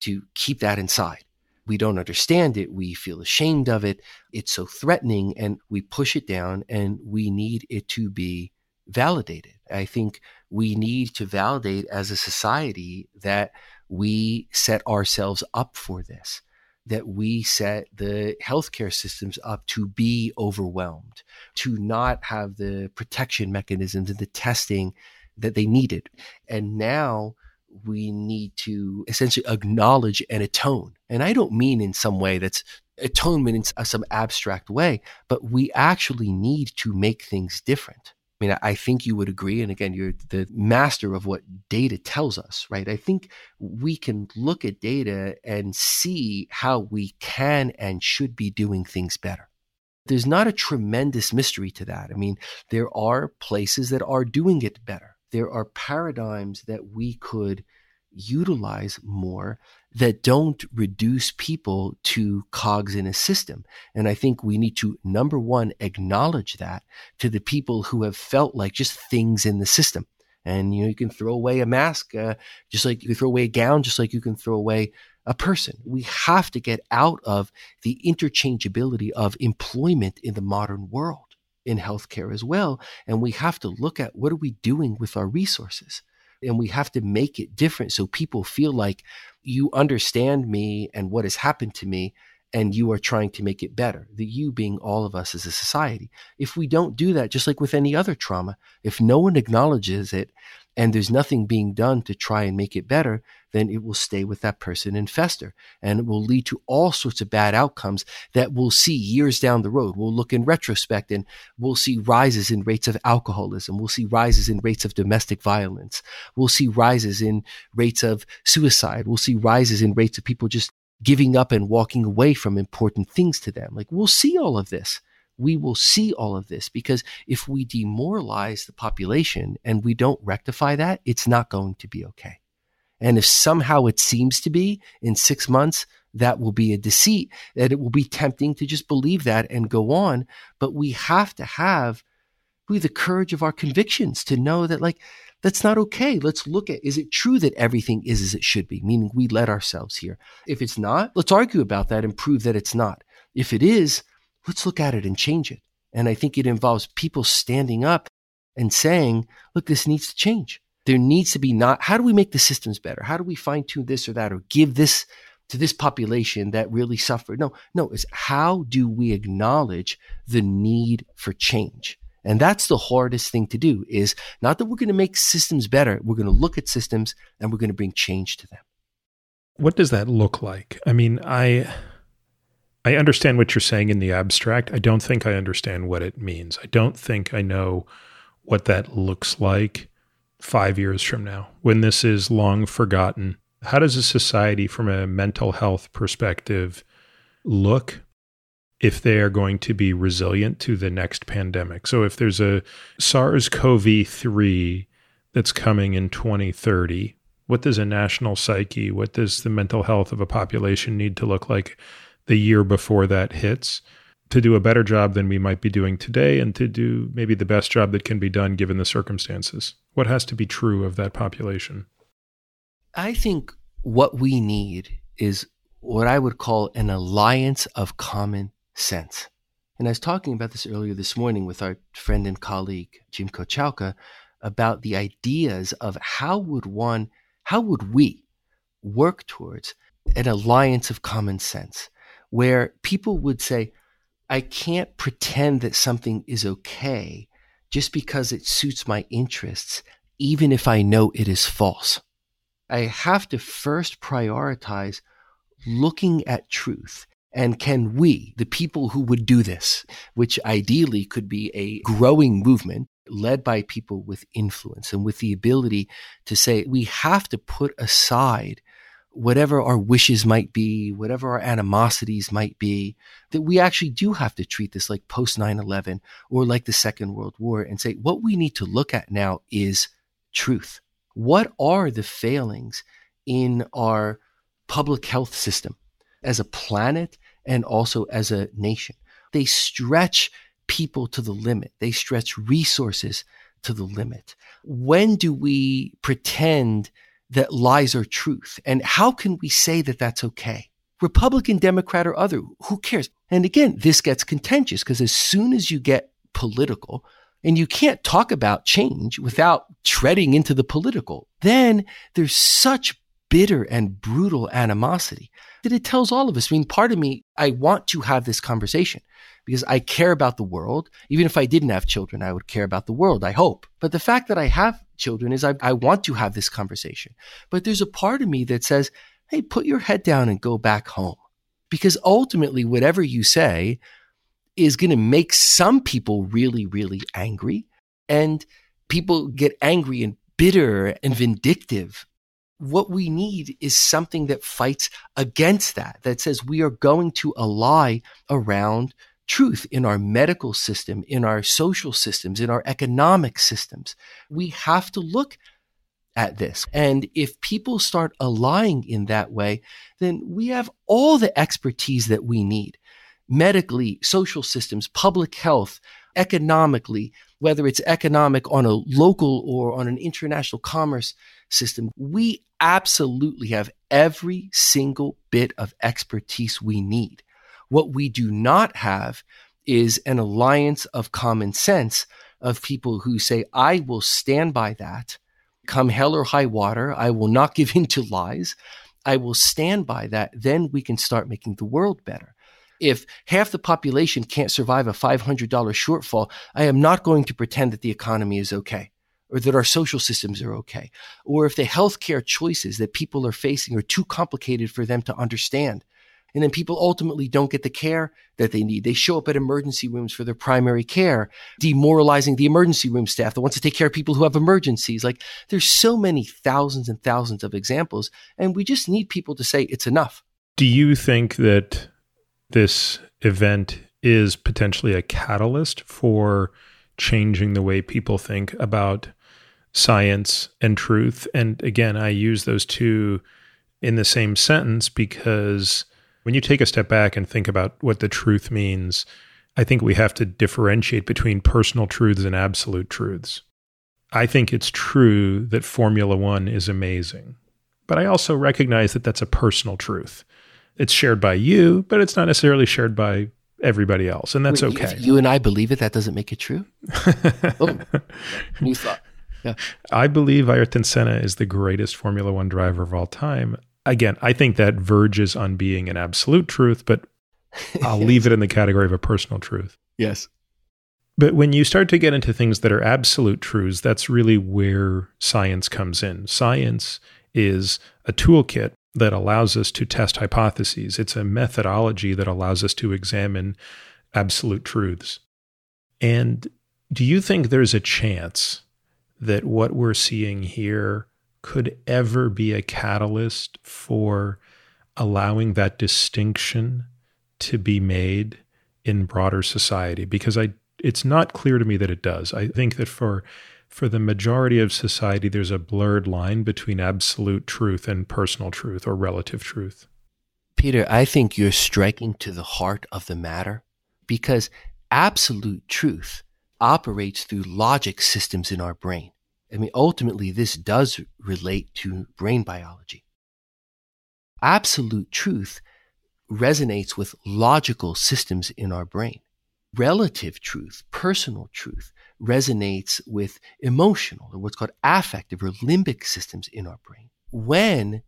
to keep that inside we don't understand it. We feel ashamed of it. It's so threatening and we push it down and we need it to be validated. I think we need to validate as a society that we set ourselves up for this, that we set the healthcare systems up to be overwhelmed, to not have the protection mechanisms and the testing that they needed. And now we need to essentially acknowledge and atone. And I don't mean in some way that's atonement in uh, some abstract way, but we actually need to make things different. I mean, I think you would agree. And again, you're the master of what data tells us, right? I think we can look at data and see how we can and should be doing things better. There's not a tremendous mystery to that. I mean, there are places that are doing it better there are paradigms that we could utilize more that don't reduce people to cogs in a system. And I think we need to, number one, acknowledge that to the people who have felt like just things in the system. And, you know, you can throw away a mask, uh, just like you can throw away a gown, just like you can throw away a person. We have to get out of the interchangeability of employment in the modern world in healthcare as well. And we have to look at what are we doing with our resources? And we have to make it different so people feel like you understand me and what has happened to me and you are trying to make it better. The you being all of us as a society. If we don't do that, just like with any other trauma, if no one acknowledges it and there's nothing being done to try and make it better, then it will stay with that person and fester. And it will lead to all sorts of bad outcomes that we'll see years down the road. We'll look in retrospect and we'll see rises in rates of alcoholism. We'll see rises in rates of domestic violence. We'll see rises in rates of suicide. We'll see rises in rates of people just giving up and walking away from important things to them. Like we'll see all of this we will see all of this because if we demoralize the population and we don't rectify that, it's not going to be okay. And if somehow it seems to be in six months, that will be a deceit, that it will be tempting to just believe that and go on. But we have to have we the courage of our convictions to know that like that's not okay. Let's look at is it true that everything is as it should be, meaning we let ourselves here. If it's not, let's argue about that and prove that it's not. If it is, let's look at it and change it. And I think it involves people standing up and saying, look, this needs to change. There needs to be not, how do we make the systems better? How do we fine tune this or that or give this to this population that really suffered? No, no, it's how do we acknowledge the need for change? And that's the hardest thing to do is not that we're going to make systems better. We're going to look at systems and we're going to bring change to them. What does that look like? I mean, I I understand what you're saying in the abstract. I don't think I understand what it means. I don't think I know what that looks like five years from now when this is long forgotten. How does a society, from a mental health perspective, look if they are going to be resilient to the next pandemic? So, if there's a SARS CoV 3 that's coming in 2030, what does a national psyche, what does the mental health of a population need to look like the year before that hits to do a better job than we might be doing today and to do maybe the best job that can be done given the circumstances? What has to be true of that population? I think what we need is what I would call an alliance of common sense. And I was talking about this earlier this morning with our friend and colleague Jim Kochalka about the ideas of how would one, how would we work towards an alliance of common sense? where people would say, I can't pretend that something is okay just because it suits my interests, even if I know it is false. I have to first prioritize looking at truth. And can we, the people who would do this, which ideally could be a growing movement led by people with influence and with the ability to say, we have to put aside whatever our wishes might be, whatever our animosities might be, that we actually do have to treat this like post 9 11 or like the Second World War and say, what we need to look at now is truth. What are the failings in our public health system as a planet and also as a nation? They stretch people to the limit, they stretch resources to the limit. When do we pretend that lies are truth? And how can we say that that's okay? Republican, Democrat, or other. Who cares? And again, this gets contentious because as soon as you get political, and you can't talk about change without treading into the political, then there's such bitter and brutal animosity that it tells all of us. I mean, part of me, I want to have this conversation because I care about the world. Even if I didn't have children, I would care about the world, I hope. But the fact that I have children is I, I want to have this conversation. But there's a part of me that says, hey, put your head down and go back home. Because ultimately, whatever you say is going to make some people really, really angry. And people get angry and bitter and vindictive. What we need is something that fights against that, that says we are going to ally around truth in our medical system, in our social systems, in our economic systems. We have to look at this. And if people start allying in that way, then we have all the expertise that we need medically, social systems, public health, economically, whether it's economic on a local or on an international commerce system. We absolutely have every single bit of expertise we need. What we do not have is an alliance of common sense of people who say, I will stand by that come hell or high water. I will not give in to lies. I will stand by that. Then we can start making the world better. If half the population can't survive a $500 shortfall, I am not going to pretend that the economy is okay or that our social systems are okay, or if the healthcare choices that people are facing are too complicated for them to understand and then people ultimately don't get the care that they need. They show up at emergency rooms for their primary care, demoralizing the emergency room staff that wants to take care of people who have emergencies. Like there's so many thousands and thousands of examples, and we just need people to say it's enough. Do you think that this event is potentially a catalyst for changing the way people think about science and truth? And again, I use those two in the same sentence because when you take a step back and think about what the truth means, I think we have to differentiate between personal truths and absolute truths. I think it's true that Formula One is amazing, but I also recognize that that's a personal truth. It's shared by you, but it's not necessarily shared by everybody else, and that's Wait, okay. If you and I believe it, that doesn't make it true. oh, new thought. Yeah. I believe Ayrton Senna is the greatest Formula One driver of all time again, I think that verges on being an absolute truth, but I'll yes. leave it in the category of a personal truth. Yes. But when you start to get into things that are absolute truths, that's really where science comes in. Science is a toolkit that allows us to test hypotheses, it's a methodology that allows us to examine absolute truths. And do you think there's a chance that what we're seeing here could ever be a catalyst for allowing that distinction to be made in broader society because I it's not clear to me that it does. I think that for for the majority of society there's a blurred line between absolute truth and personal truth or relative truth. Peter, I think you're striking to the heart of the matter because absolute truth operates through logic systems in our brain. I mean, ultimately, this does relate to brain biology. Absolute truth resonates with logical systems in our brain. Relative truth, personal truth, resonates with emotional or what's called affective or limbic systems in our brain. When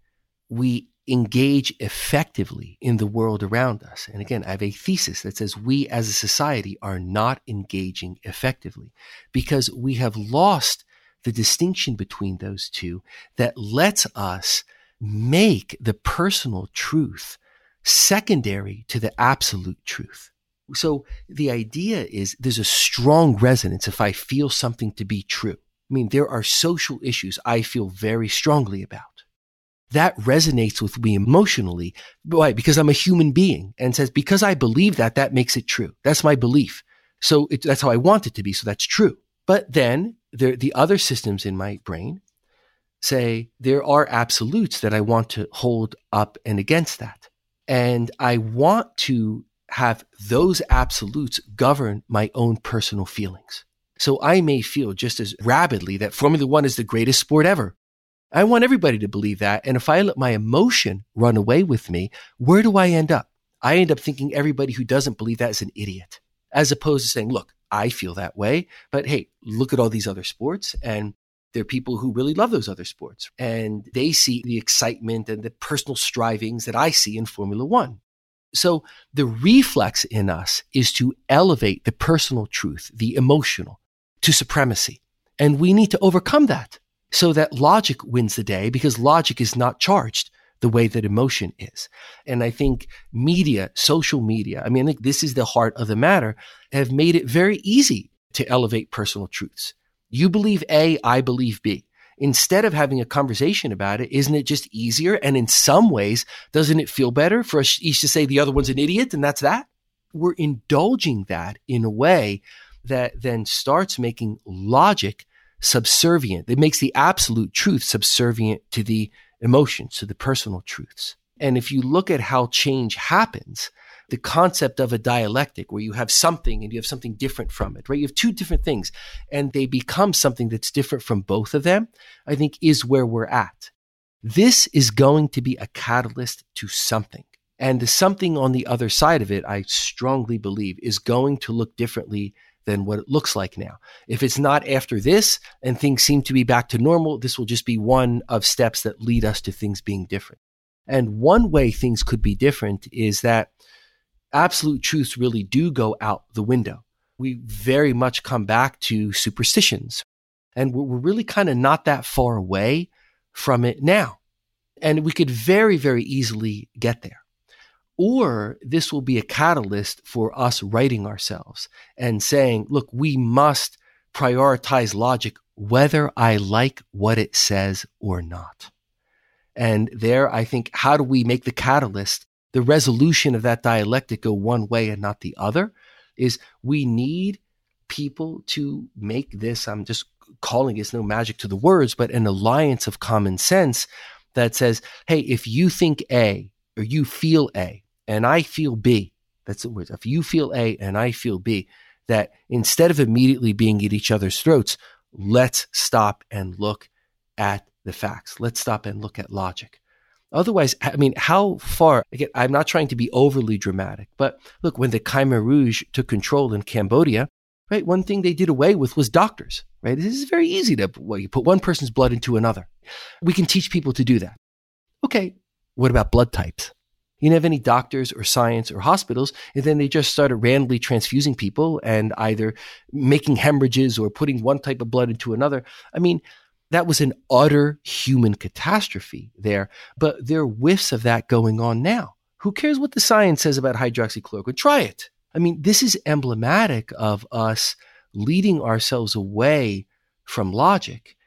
we engage effectively in the world around us. And again, I have a thesis that says we as a society are not engaging effectively because we have lost the distinction between those two that lets us make the personal truth secondary to the absolute truth. So the idea is there's a strong resonance if I feel something to be true. I mean, there are social issues I feel very strongly about. That resonates with me emotionally. Why? Because I'm a human being and says, because I believe that, that makes it true. That's my belief. So it, that's how I want it to be. So that's true. But then there, the other systems in my brain say there are absolutes that I want to hold up and against that. And I want to have those absolutes govern my own personal feelings. So I may feel just as rabidly that Formula One is the greatest sport ever. I want everybody to believe that. And if I let my emotion run away with me, where do I end up? I end up thinking everybody who doesn't believe that is an idiot, as opposed to saying, look, I feel that way, but hey, look at all these other sports and there are people who really love those other sports and they see the excitement and the personal strivings that I see in Formula One. So the reflex in us is to elevate the personal truth, the emotional to supremacy. And we need to overcome that so that logic wins the day because logic is not charged the way that emotion is. And I think media, social media, I mean, I think this is the heart of the matter, have made it very easy to elevate personal truths. You believe A, I believe B. Instead of having a conversation about it, isn't it just easier? And in some ways, doesn't it feel better for us each to say the other one's an idiot and that's that? We're indulging that in a way that then starts making logic subservient. It makes the absolute truth subservient to the emotions, to the personal truths. And if you look at how change happens, the concept of a dialectic where you have something and you have something different from it, right? You have two different things and they become something that's different from both of them, I think is where we're at. This is going to be a catalyst to something. And the something on the other side of it, I strongly believe, is going to look differently than what it looks like now. If it's not after this and things seem to be back to normal, this will just be one of steps that lead us to things being different. And one way things could be different is that absolute truths really do go out the window. We very much come back to superstitions. And we're really kind of not that far away from it now. And we could very, very easily get there. Or this will be a catalyst for us righting ourselves and saying, look, we must prioritize logic whether I like what it says or not. And there, I think, how do we make the catalyst the resolution of that dialectic go one way and not the other is we need people to make this i'm just calling it's no magic to the words but an alliance of common sense that says hey if you think a or you feel a and i feel b that's the words if you feel a and i feel b that instead of immediately being at each other's throats let's stop and look at the facts let's stop and look at logic Otherwise, I mean, how far, again, I'm not trying to be overly dramatic, but look, when the Khmer Rouge took control in Cambodia, right, one thing they did away with was doctors, right? This is very easy to, well, you put one person's blood into another. We can teach people to do that. Okay, what about blood types? You didn't have any doctors or science or hospitals, and then they just started randomly transfusing people and either making hemorrhages or putting one type of blood into another. I mean, that was an utter human catastrophe there, but there are whiffs of that going on now. Who cares what the science says about hydroxychloroquine? Try it. I mean, this is emblematic of us leading ourselves away from logic.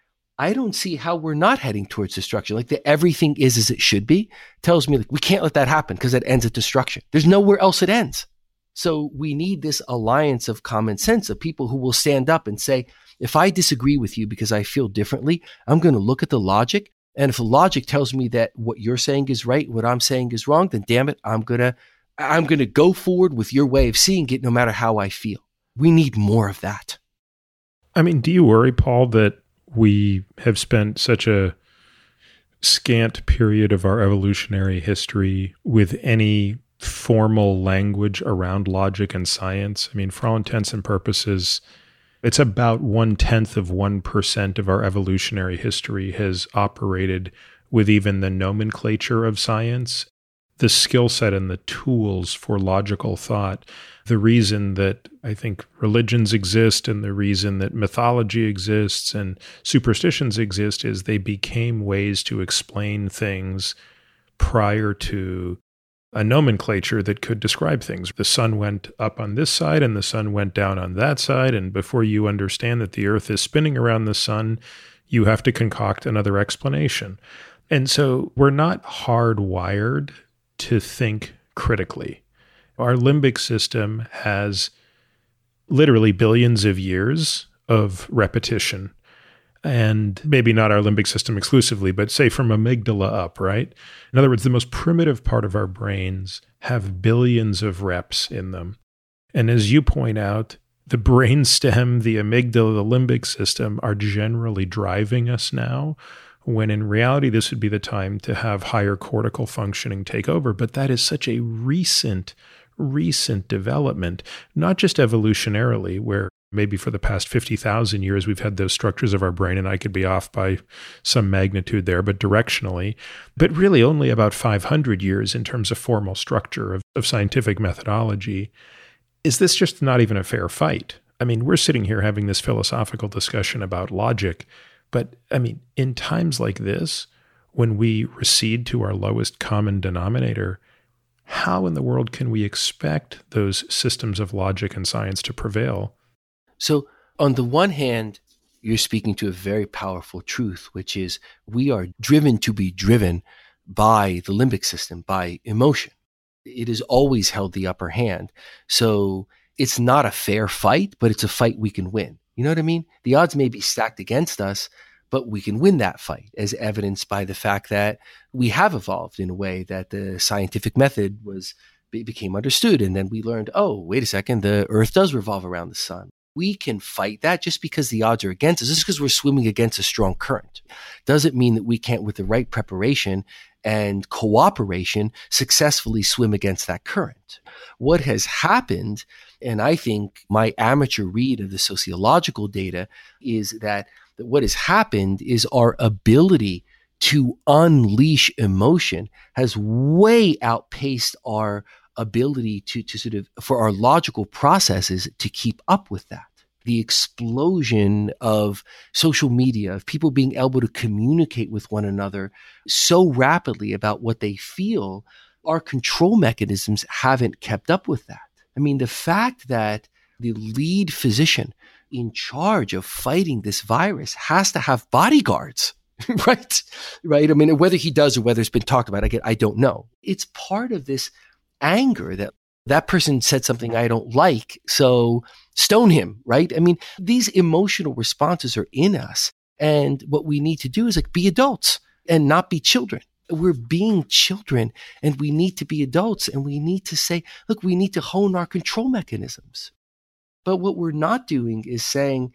I don't see how we're not heading towards destruction. Like the everything is as it should be tells me like we can't let that happen because it ends at destruction. There's nowhere else it ends. So we need this alliance of common sense of people who will stand up and say, if I disagree with you because I feel differently, I'm going to look at the logic. And if the logic tells me that what you're saying is right, what I'm saying is wrong, then damn it, I'm going to, I'm going to go forward with your way of seeing it no matter how I feel. We need more of that. I mean, do you worry, Paul, that we have spent such a scant period of our evolutionary history with any formal language around logic and science? I mean, for all intents and purposes, it's about one tenth of 1% of our evolutionary history has operated with even the nomenclature of science, the skill set and the tools for logical thought. The reason that I think religions exist and the reason that mythology exists and superstitions exist is they became ways to explain things prior to a nomenclature that could describe things. The sun went up on this side and the sun went down on that side. And before you understand that the earth is spinning around the sun, you have to concoct another explanation. And so we're not hardwired to think critically. Our limbic system has literally billions of years of repetition and maybe not our limbic system exclusively, but say from amygdala up, right? In other words, the most primitive part of our brains have billions of reps in them. And as you point out, the brain stem, the amygdala, the limbic system are generally driving us now when in reality, this would be the time to have higher cortical functioning take over. But that is such a recent, recent development, not just evolutionarily, where maybe for the past 50,000 years we've had those structures of our brain, and I could be off by some magnitude there, but directionally, but really only about 500 years in terms of formal structure of, of scientific methodology. Is this just not even a fair fight? I mean, we're sitting here having this philosophical discussion about logic but I mean, in times like this, when we recede to our lowest common denominator, how in the world can we expect those systems of logic and science to prevail? So, on the one hand, you're speaking to a very powerful truth, which is we are driven to be driven by the limbic system, by emotion. It has always held the upper hand. So, it's not a fair fight, but it's a fight we can win. You know what I mean? The odds may be stacked against us, but we can win that fight, as evidenced by the fact that we have evolved in a way that the scientific method was became understood, and then we learned, oh, wait a second, the Earth does revolve around the sun. We can fight that just because the odds are against us, just because we're swimming against a strong current. Doesn't mean that we can't, with the right preparation and cooperation, successfully swim against that current. What has happened and I think my amateur read of the sociological data is that, that what has happened is our ability to unleash emotion has way outpaced our ability to, to sort of, for our logical processes to keep up with that the explosion of social media, of people being able to communicate with one another so rapidly about what they feel, our control mechanisms haven't kept up with that. I mean, the fact that the lead physician in charge of fighting this virus has to have bodyguards, right? Right. I mean, whether he does or whether it's been talked about, I, get, I don't know. It's part of this anger that that person said something I don't like. So stone him, right? I mean, these emotional responses are in us. And what we need to do is like be adults and not be children we're being children and we need to be adults and we need to say, look, we need to hone our control mechanisms. But what we're not doing is saying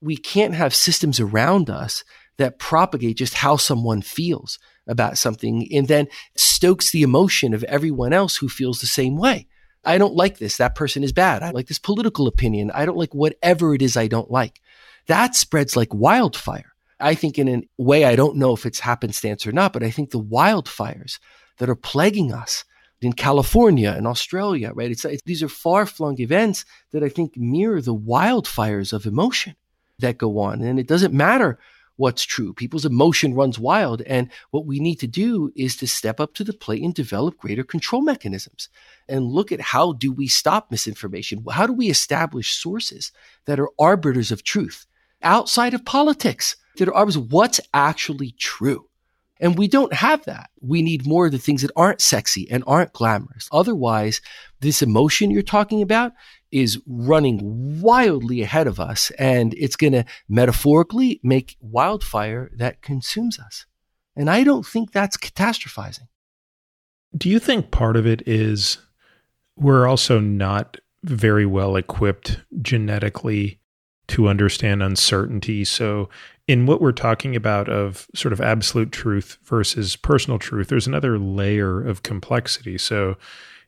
we can't have systems around us that propagate just how someone feels about something and then stokes the emotion of everyone else who feels the same way. I don't like this. That person is bad. I like this political opinion. I don't like whatever it is I don't like. That spreads like wildfire. I think in a way, I don't know if it's happenstance or not, but I think the wildfires that are plaguing us in California and Australia, right? It's, it's these are far flung events that I think mirror the wildfires of emotion that go on. And it doesn't matter what's true. People's emotion runs wild. And what we need to do is to step up to the plate and develop greater control mechanisms and look at how do we stop misinformation? How do we establish sources that are arbiters of truth outside of politics? That are what's actually true. And we don't have that. We need more of the things that aren't sexy and aren't glamorous. Otherwise, this emotion you're talking about is running wildly ahead of us and it's going to metaphorically make wildfire that consumes us. And I don't think that's catastrophizing. Do you think part of it is we're also not very well equipped genetically to understand uncertainty? So in what we're talking about of sort of absolute truth versus personal truth, there's another layer of complexity. So,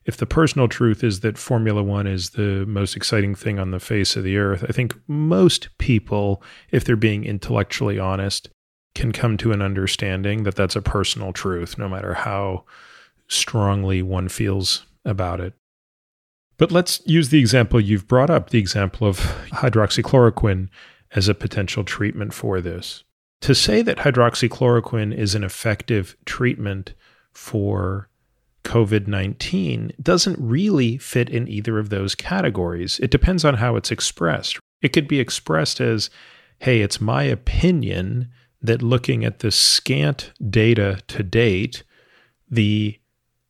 if the personal truth is that Formula One is the most exciting thing on the face of the earth, I think most people, if they're being intellectually honest, can come to an understanding that that's a personal truth, no matter how strongly one feels about it. But let's use the example you've brought up the example of hydroxychloroquine as a potential treatment for this. To say that hydroxychloroquine is an effective treatment for COVID 19 doesn't really fit in either of those categories. It depends on how it's expressed. It could be expressed as, hey, it's my opinion that looking at the scant data to date, the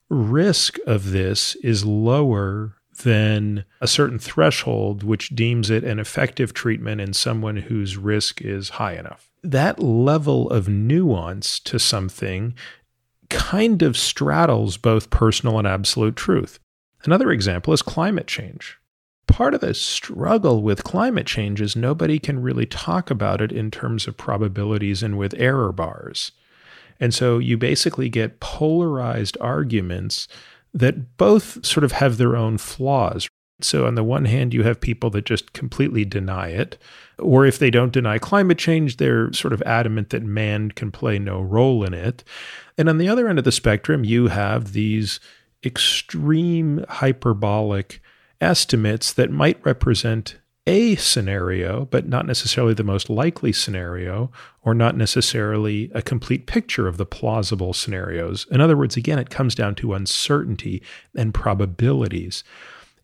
risk of this is lower than a certain threshold which deems it an effective treatment in someone whose risk is high enough. That level of nuance to something kind of straddles both personal and absolute truth. Another example is climate change. part of the struggle with climate change is nobody can really talk about it in terms of probabilities and with error bars. And so you basically get polarized arguments that both sort of have their own flaws. So, on the one hand, you have people that just completely deny it. Or if they don't deny climate change, they're sort of adamant that man can play no role in it. And on the other end of the spectrum, you have these extreme hyperbolic estimates that might represent a scenario, but not necessarily the most likely scenario, or not necessarily a complete picture of the plausible scenarios. In other words, again, it comes down to uncertainty and probabilities.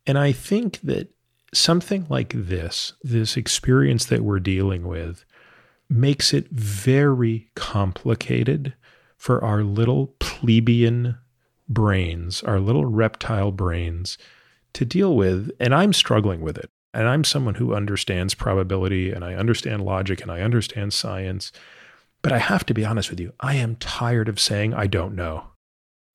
And I think that something like this, this experience that we're dealing with, makes it very complicated for our little plebeian brains, our little reptile brains to deal with. And I'm struggling with it. And I'm someone who understands probability and I understand logic and I understand science. But I have to be honest with you, I am tired of saying I don't know.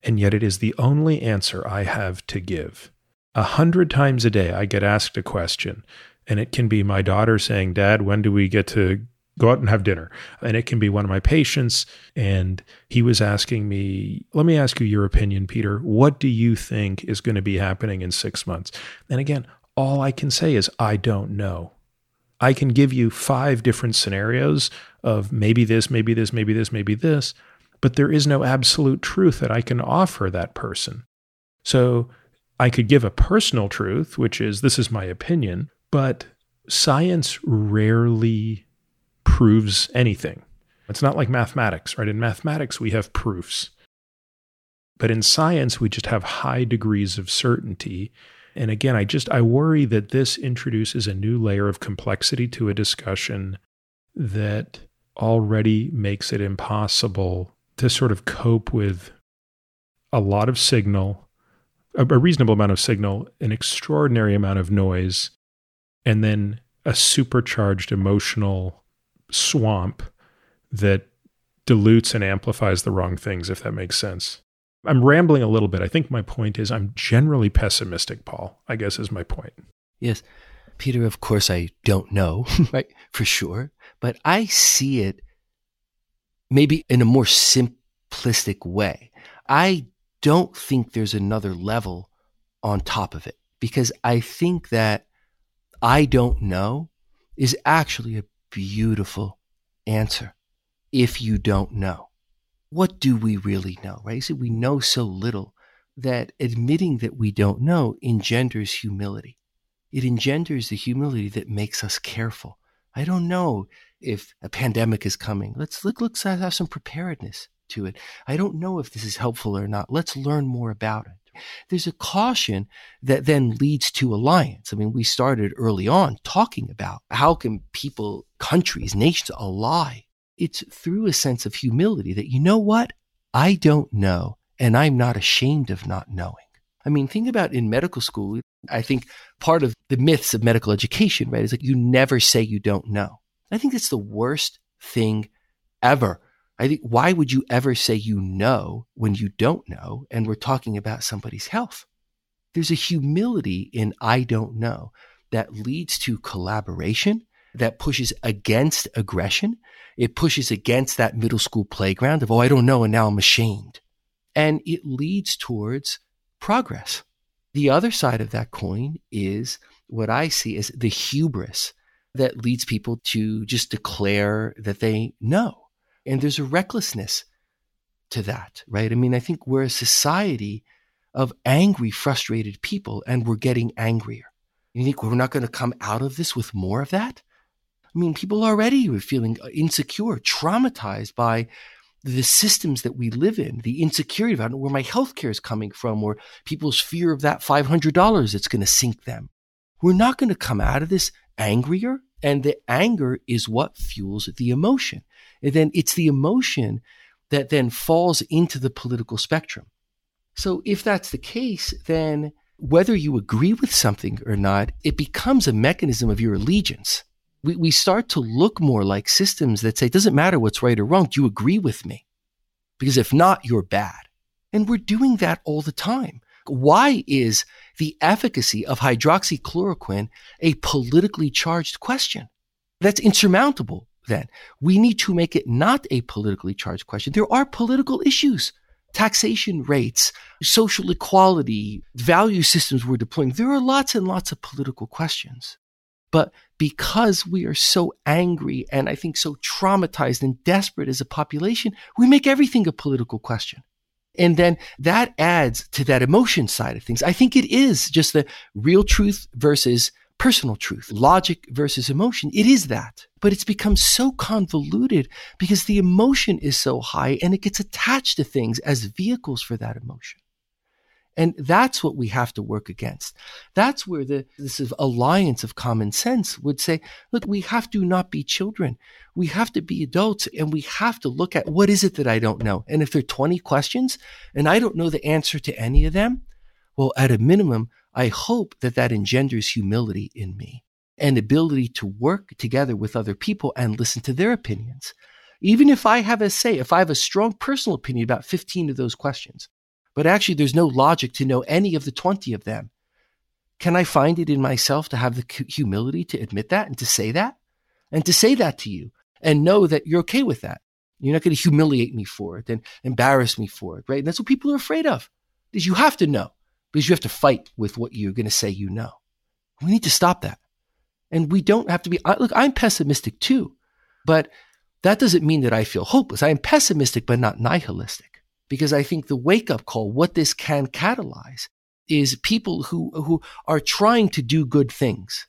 And yet it is the only answer I have to give. A hundred times a day, I get asked a question, and it can be my daughter saying, Dad, when do we get to go out and have dinner. And it can be one of my patients. And he was asking me, let me ask you your opinion, Peter. What do you think is going to be happening in six months? And again, all I can say is, I don't know. I can give you five different scenarios of maybe this, maybe this, maybe this, maybe this, but there is no absolute truth that I can offer that person. So I could give a personal truth, which is this is my opinion, but science rarely proves anything. It's not like mathematics, right? In mathematics, we have proofs. But in science, we just have high degrees of certainty. And again, I just I worry that this introduces a new layer of complexity to a discussion that already makes it impossible to sort of cope with a lot of signal, a, reasonable amount of signal, an extraordinary amount of noise, and then a supercharged emotional swamp that dilutes and amplifies the wrong things, if that makes sense. I'm rambling a little bit. I think my point is I'm generally pessimistic, Paul, I guess is my point. Yes. Peter, of course, I don't know, right, for sure, but I see it maybe in a more simplistic way. I don't think there's another level on top of it because I think that I don't know is actually a beautiful answer if you don't know. What do we really know, right? So we know so little that admitting that we don't know engenders humility. It engenders the humility that makes us careful. I don't know if a pandemic is coming. Let's look, let's have some preparedness to it. I don't know if this is helpful or not. Let's learn more about it there's a caution that then leads to alliance. I mean, we started early on talking about how can people, countries, nations ally? It's through a sense of humility that, you know what? I don't know, and I'm not ashamed of not knowing. I mean, think about in medical school. I think part of the myths of medical education, right, is like you never say you don't know. I think that's the worst thing ever I think why would you ever say you know when you don't know and we're talking about somebody's health? There's a humility in I don't know that leads to collaboration, that pushes against aggression. It pushes against that middle school playground of, oh, I don't know, and now I'm ashamed. And it leads towards progress. The other side of that coin is what I see as the hubris that leads people to just declare that they know and there's a recklessness to that, right? I mean, I think we're a society of angry, frustrated people, and we're getting angrier. You think we're not going to come out of this with more of that? I mean, people already are feeling uh, insecure, traumatized by the systems that we live in, the insecurity about where my health care is coming from, or people's fear of that $500 that's going to sink them. We're not going to come out of this angrier. And the anger is what fuels the emotion. And then it's the emotion that then falls into the political spectrum. So if that's the case, then whether you agree with something or not, it becomes a mechanism of your allegiance. We, we start to look more like systems that say, it doesn't matter what's right or wrong. Do you agree with me? Because if not, you're bad. And we're doing that all the time. Why is the efficacy of hydroxychloroquine a politically charged question? That's insurmountable then. We need to make it not a politically charged question. There are political issues. Taxation rates, social equality, value systems we're deploying. There are lots and lots of political questions. But because we are so angry and I think so traumatized and desperate as a population, we make everything a political question. And then that adds to that emotion side of things. I think it is just the real truth versus personal truth, logic versus emotion. It is that. But it's become so convoluted because the emotion is so high and it gets attached to things as vehicles for that emotion. And that's what we have to work against. That's where the this alliance of common sense would say, look, we have to not be children. We have to be adults and we have to look at what is it that I don't know? And if there are 20 questions and I don't know the answer to any of them, well, at a minimum, I hope that that engenders humility in me and ability to work together with other people and listen to their opinions. Even if I have a say, if I have a strong personal opinion about 15 of those questions, but actually there's no logic to know any of the 20 of them. Can I find it in myself to have the humility to admit that and to say that? And to say that to you and know that you're okay with that. You're not going to humiliate me for it and embarrass me for it, right? And that's what people are afraid of is you have to know because you have to fight with what you're going to say you know. We need to stop that. And we don't have to be, look, I'm pessimistic too, but that doesn't mean that I feel hopeless. I am pessimistic, but not nihilistic because I think the wake up call, what this can catalyze is people who, who are trying to do good things,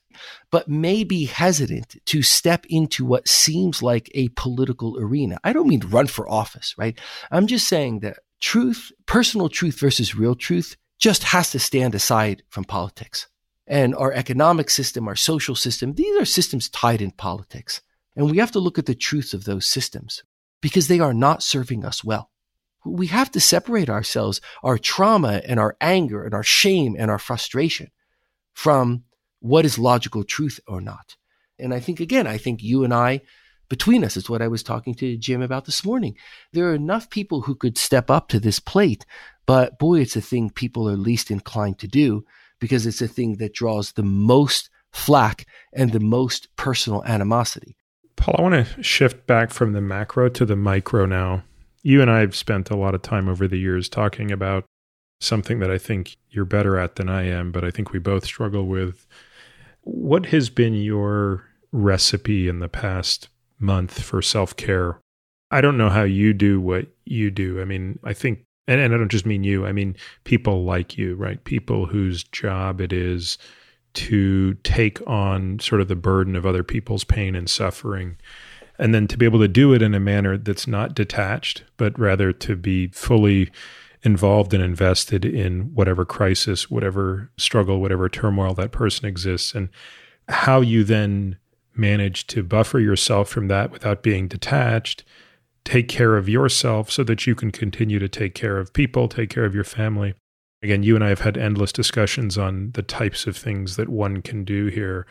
but may be hesitant to step into what seems like a political arena. I don't mean run for office, right? I'm just saying that truth, personal truth versus real truth just has to stand aside from politics. And our economic system, our social system, these are systems tied in politics. And we have to look at the truths of those systems because they are not serving us well we have to separate ourselves, our trauma and our anger and our shame and our frustration from what is logical truth or not. And I think, again, I think you and I, between us, is what I was talking to Jim about this morning. There are enough people who could step up to this plate, but boy, it's a thing people are least inclined to do because it's a thing that draws the most flack and the most personal animosity. Paul, I want to shift back from the macro to the micro now you and I have spent a lot of time over the years talking about something that I think you're better at than I am, but I think we both struggle with. What has been your recipe in the past month for self care? I don't know how you do what you do. I mean, I think, and, and I don't just mean you, I mean people like you, right? People whose job it is to take on sort of the burden of other people's pain and suffering and then to be able to do it in a manner that's not detached, but rather to be fully involved and invested in whatever crisis, whatever struggle, whatever turmoil that person exists, and how you then manage to buffer yourself from that without being detached, take care of yourself so that you can continue to take care of people, take care of your family. Again, you and I have had endless discussions on the types of things that one can do here.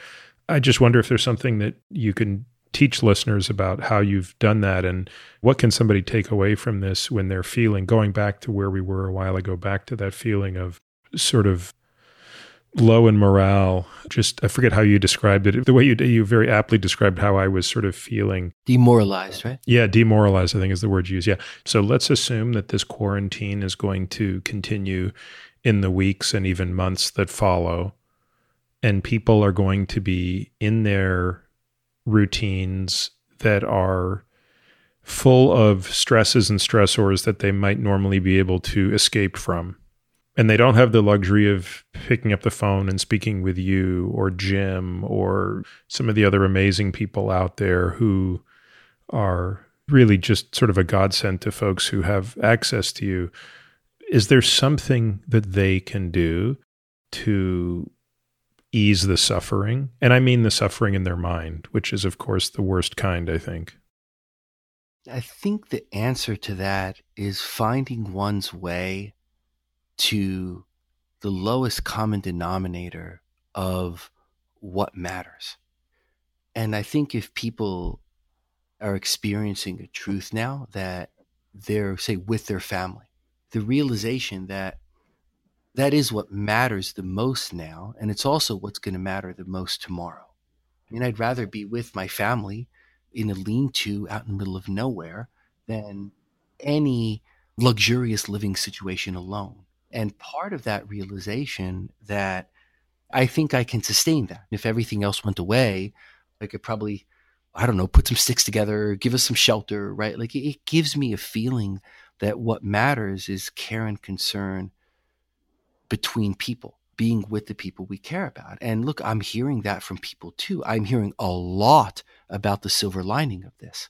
I just wonder if there's something that you can teach listeners about how you've done that and what can somebody take away from this when they're feeling going back to where we were a while ago back to that feeling of sort of low in morale just i forget how you described it the way you you very aptly described how i was sort of feeling. Demoralized right? Yeah demoralized i think is the word used yeah. So let's assume that this quarantine is going to continue in the weeks and even months that follow and people are going to be in their routines that are full of stresses and stressors that they might normally be able to escape from. And they don't have the luxury of picking up the phone and speaking with you or Jim or some of the other amazing people out there who are really just sort of a godsend to folks who have access to you. Is there something that they can do to ease the suffering. And I mean the suffering in their mind, which is, of course, the worst kind, I think. I think the answer to that is finding one's way to the lowest common denominator of what matters. And I think if people are experiencing a truth now that they're, say, with their family, the realization that that is what matters the most now. And it's also what's going to matter the most tomorrow. I mean, I'd rather be with my family in a lean to out in the middle of nowhere than any luxurious living situation alone. And part of that realization that I think I can sustain that. If everything else went away, I could probably, I don't know, put some sticks together, give us some shelter, right? Like it, it gives me a feeling that what matters is care and concern between people, being with the people we care about. And look, I'm hearing that from people too. I'm hearing a lot about the silver lining of this,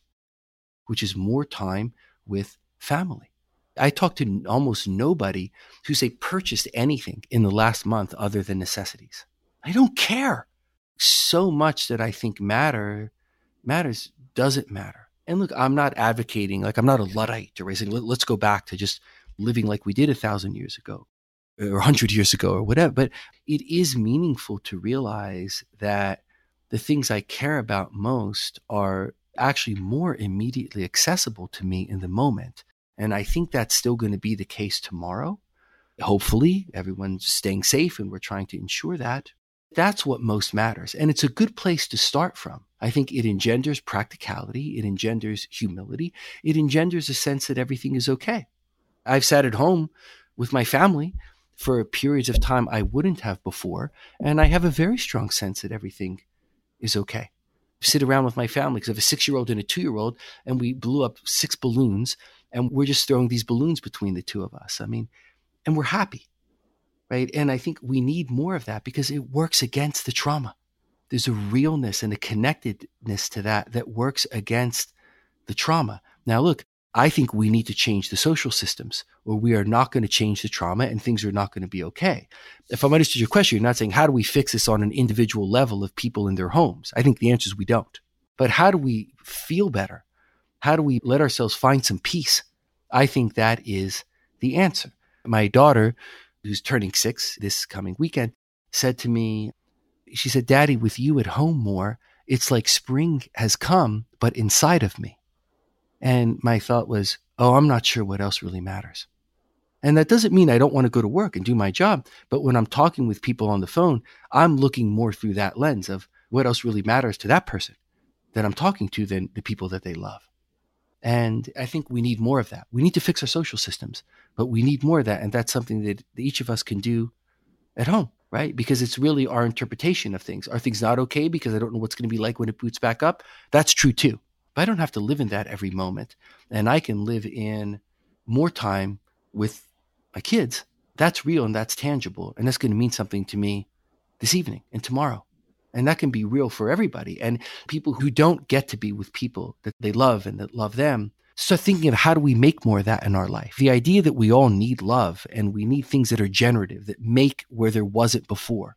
which is more time with family. I talked to almost nobody who say purchased anything in the last month other than necessities. I don't care. So much that I think matter matters doesn't matter. And look, I'm not advocating like I'm not a luddite or raising. Let's go back to just living like we did a thousand years ago or a hundred years ago or whatever. But it is meaningful to realize that the things I care about most are actually more immediately accessible to me in the moment and I think that's still going to be the case tomorrow. Hopefully, everyone's staying safe and we're trying to ensure that. That's what most matters. And it's a good place to start from. I think it engenders practicality, it engenders humility, it engenders a sense that everything is okay. I've sat at home with my family for periods of time I wouldn't have before, and I have a very strong sense that everything is okay sit around with my family because I have a six year old and a two year old, and we blew up six balloons and we're just throwing these balloons between the two of us. I mean, and we're happy, right? And I think we need more of that because it works against the trauma. There's a realness and a connectedness to that that works against the trauma. Now, look, I think we need to change the social systems or we are not going to change the trauma and things are not going to be okay. If I'm understood your question, you're not saying how do we fix this on an individual level of people in their homes? I think the answer is we don't. But how do we feel better? How do we let ourselves find some peace? I think that is the answer. My daughter, who's turning six this coming weekend, said to me, she said, Daddy, with you at home more, it's like spring has come, but inside of me. And my thought was, oh, I'm not sure what else really matters. And that doesn't mean I don't want to go to work and do my job. But when I'm talking with people on the phone, I'm looking more through that lens of what else really matters to that person that I'm talking to than the people that they love. And I think we need more of that. We need to fix our social systems, but we need more of that. And that's something that each of us can do at home, right? Because it's really our interpretation of things. Are things not okay because I don't know what's going to be like when it boots back up? That's true too. But I don't have to live in that every moment. And I can live in more time with my kids. That's real and that's tangible. And that's going to mean something to me this evening and tomorrow and that can be real for everybody. And people who don't get to be with people that they love and that love them start thinking of how do we make more of that in our life? The idea that we all need love and we need things that are generative, that make where there wasn't before,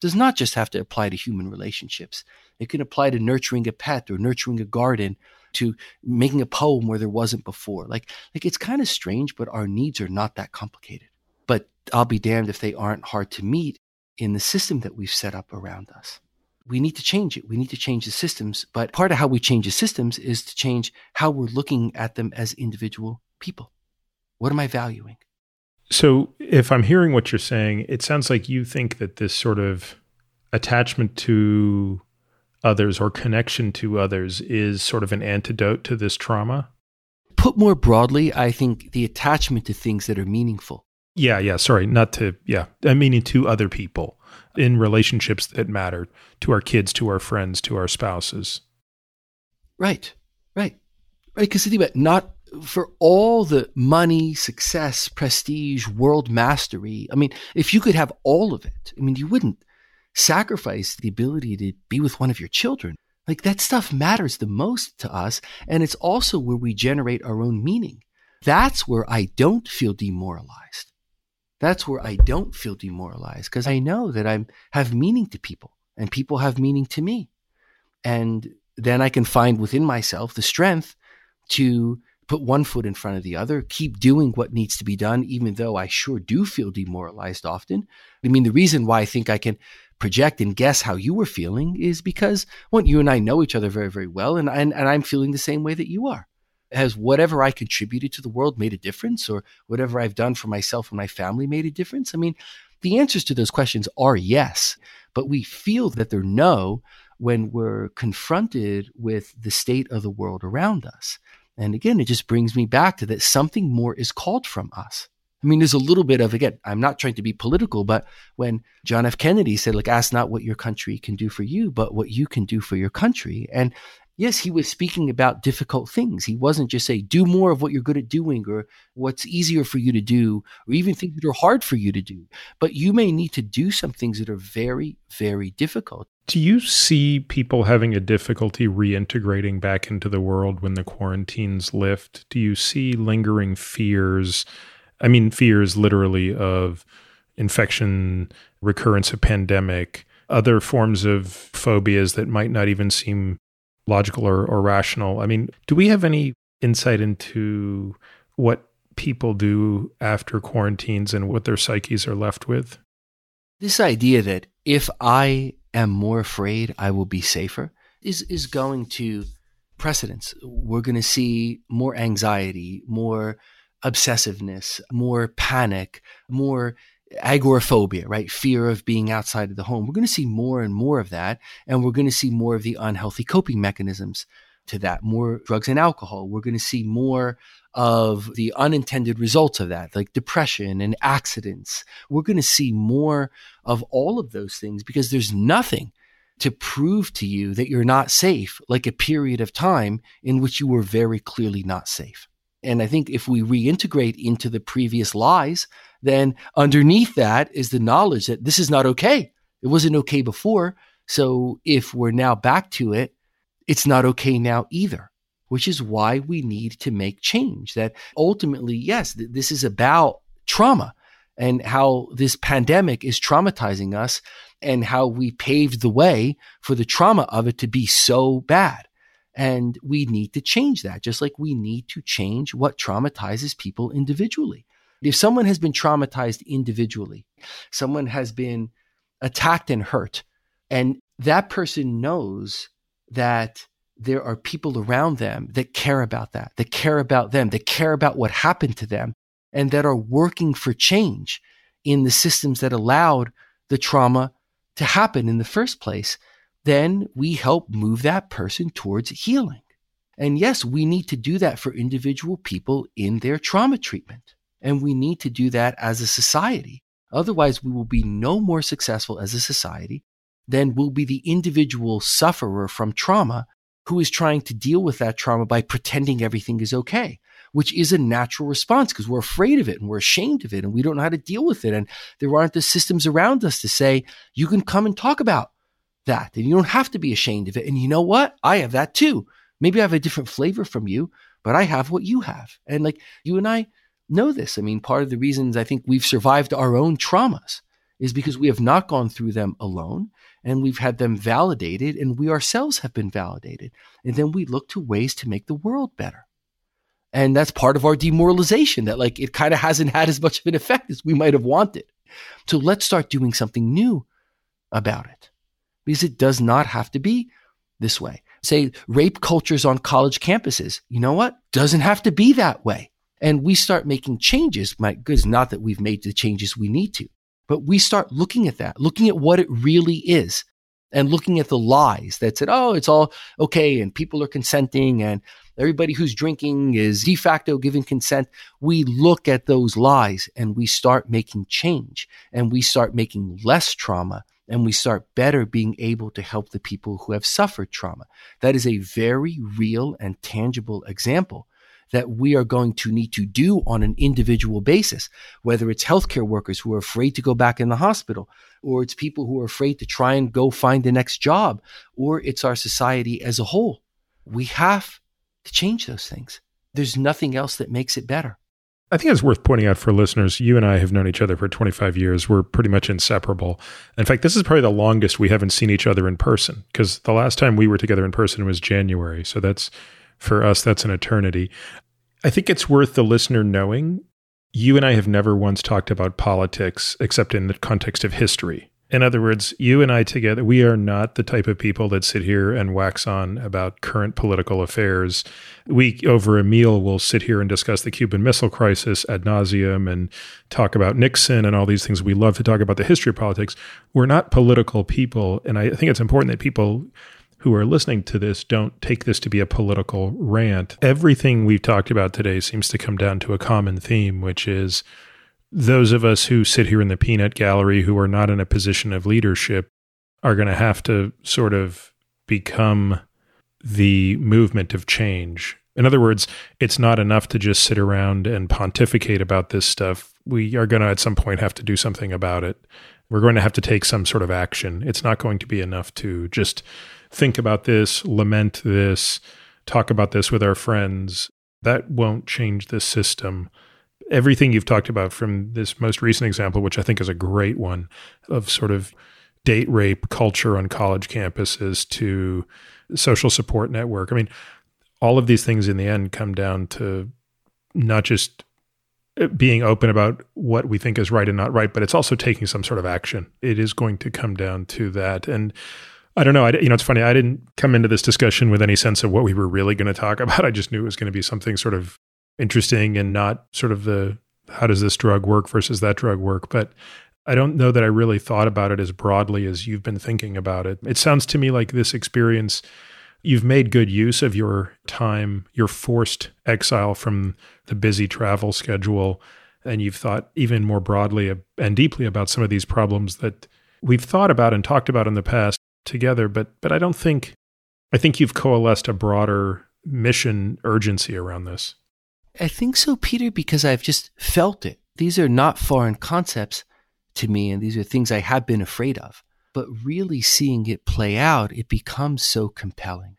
does not just have to apply to human relationships. It can apply to nurturing a pet or nurturing a garden, to making a poem where there wasn't before. Like, like it's kind of strange, but our needs are not that complicated. But I'll be damned if they aren't hard to meet in the system that we've set up around us. We need to change it. We need to change the systems. But part of how we change the systems is to change how we're looking at them as individual people. What am I valuing? So, if I'm hearing what you're saying, it sounds like you think that this sort of attachment to others or connection to others is sort of an antidote to this trauma. Put more broadly, I think the attachment to things that are meaningful. Yeah, yeah. Sorry, not to, yeah. I mean, to other people in relationships that matter to our kids, to our friends, to our spouses. Right, right, right. Because think about it, not for all the money, success, prestige, world mastery. I mean, if you could have all of it, I mean, you wouldn't sacrifice the ability to be with one of your children. Like that stuff matters the most to us. And it's also where we generate our own meaning. That's where I don't feel demoralized that's where I don't feel demoralized because I know that I have meaning to people and people have meaning to me. And then I can find within myself the strength to put one foot in front of the other, keep doing what needs to be done, even though I sure do feel demoralized often. I mean, the reason why I think I can project and guess how you were feeling is because, one, you and I know each other very, very well, and, and, and I'm feeling the same way that you are. Has whatever I contributed to the world made a difference or whatever I've done for myself and my family made a difference? I mean, the answers to those questions are yes, but we feel that they're no when we're confronted with the state of the world around us. And again, it just brings me back to that something more is called from us. I mean, there's a little bit of, again, I'm not trying to be political, but when John F. Kennedy said, like, ask not what your country can do for you, but what you can do for your country. And yes, he was speaking about difficult things. He wasn't just saying, do more of what you're good at doing or what's easier for you to do, or even things that are hard for you to do. But you may need to do some things that are very, very difficult. Do you see people having a difficulty reintegrating back into the world when the quarantines lift? Do you see lingering fears? I mean, fears literally of infection, recurrence of pandemic, other forms of phobias that might not even seem logical or, or rational. I mean, do we have any insight into what people do after quarantines and what their psyches are left with? This idea that if I am more afraid, I will be safer is, is going to precedence. We're going to see more anxiety, more obsessiveness, more panic, more agoraphobia, right? Fear of being outside of the home. We're going to see more and more of that. And we're going to see more of the unhealthy coping mechanisms to that, more drugs and alcohol. We're going to see more of the unintended results of that, like depression and accidents. We're going to see more of all of those things because there's nothing to prove to you that you're not safe, like a period of time in which you were very clearly not safe. And I think if we reintegrate into the previous lies, then underneath that is the knowledge that this is not okay. It wasn't okay before. So if we're now back to it, it's not okay now either, which is why we need to make change. That ultimately, yes, th- this is about trauma and how this pandemic is traumatizing us and how we paved the way for the trauma of it to be so bad. And we need to change that, just like we need to change what traumatizes people individually. If someone has been traumatized individually, someone has been attacked and hurt, and that person knows that there are people around them that care about that, that care about them, that care about what happened to them, and that are working for change in the systems that allowed the trauma to happen in the first place, then we help move that person towards healing. And yes, we need to do that for individual people in their trauma treatment. And we need to do that as a society. Otherwise, we will be no more successful as a society than will be the individual sufferer from trauma who is trying to deal with that trauma by pretending everything is okay, which is a natural response because we're afraid of it and we're ashamed of it and we don't know how to deal with it. And there aren't the systems around us to say, you can come and talk about that. And you don't have to be ashamed of it. And you know what? I have that too. Maybe I have a different flavor from you, but I have what you have. And like you and I know this. I mean, part of the reasons I think we've survived our own traumas is because we have not gone through them alone and we've had them validated and we ourselves have been validated. And then we look to ways to make the world better. And that's part of our demoralization that like it kind of hasn't had as much of an effect as we might have wanted. So let's start doing something new about it because it does not have to be this way. Say rape cultures on college campuses. You know what? Doesn't have to be that way. And we start making changes. My goodness, not that we've made the changes we need to, but we start looking at that, looking at what it really is and looking at the lies that said, oh, it's all okay and people are consenting and everybody who's drinking is de facto giving consent. We look at those lies and we start making change and we start making less trauma and we start better being able to help the people who have suffered trauma. That is a very real and tangible example that we are going to need to do on an individual basis, whether it's healthcare workers who are afraid to go back in the hospital, or it's people who are afraid to try and go find the next job, or it's our society as a whole. We have to change those things. There's nothing else that makes it better. I think it's worth pointing out for listeners. You and I have known each other for 25 years. We're pretty much inseparable. In fact, this is probably the longest we haven't seen each other in person because the last time we were together in person was January. So that's for us, that's an eternity. I think it's worth the listener knowing you and I have never once talked about politics except in the context of history. In other words, you and I together, we are not the type of people that sit here and wax on about current political affairs. We, over a meal, will sit here and discuss the Cuban Missile Crisis ad nauseum and talk about Nixon and all these things. We love to talk about the history of politics. We're not political people. And I think it's important that people who are listening to this don't take this to be a political rant. Everything we've talked about today seems to come down to a common theme, which is those of us who sit here in the peanut gallery who are not in a position of leadership are going to have to sort of become the movement of change. In other words, it's not enough to just sit around and pontificate about this stuff. We are going to, at some point, have to do something about it. We're going to have to take some sort of action. It's not going to be enough to just think about this, lament this, talk about this with our friends. That won't change the system everything you've talked about from this most recent example, which I think is a great one of sort of date rape culture on college campuses to social support network. I mean, all of these things in the end come down to not just uh, being open about what we think is right and not right, but it's also taking some sort of action. It is going to come down to that. And I don't know. I, you know, it's funny. I didn't come into this discussion with any sense of what we were really going to talk about. I just knew it was going to be something sort of interesting and not sort of the how does this drug work versus that drug work. But I don't know that I really thought about it as broadly as you've been thinking about it. It sounds to me like this experience, you've made good use of your time, your forced exile from the busy travel schedule, and you've thought even more broadly and deeply about some of these problems that we've thought about and talked about in the past together. But but I don't think I think you've coalesced a broader mission urgency around this. I think so, Peter, because I've just felt it. These are not foreign concepts to me, and these are things I have been afraid of. But really seeing it play out, it becomes so compelling.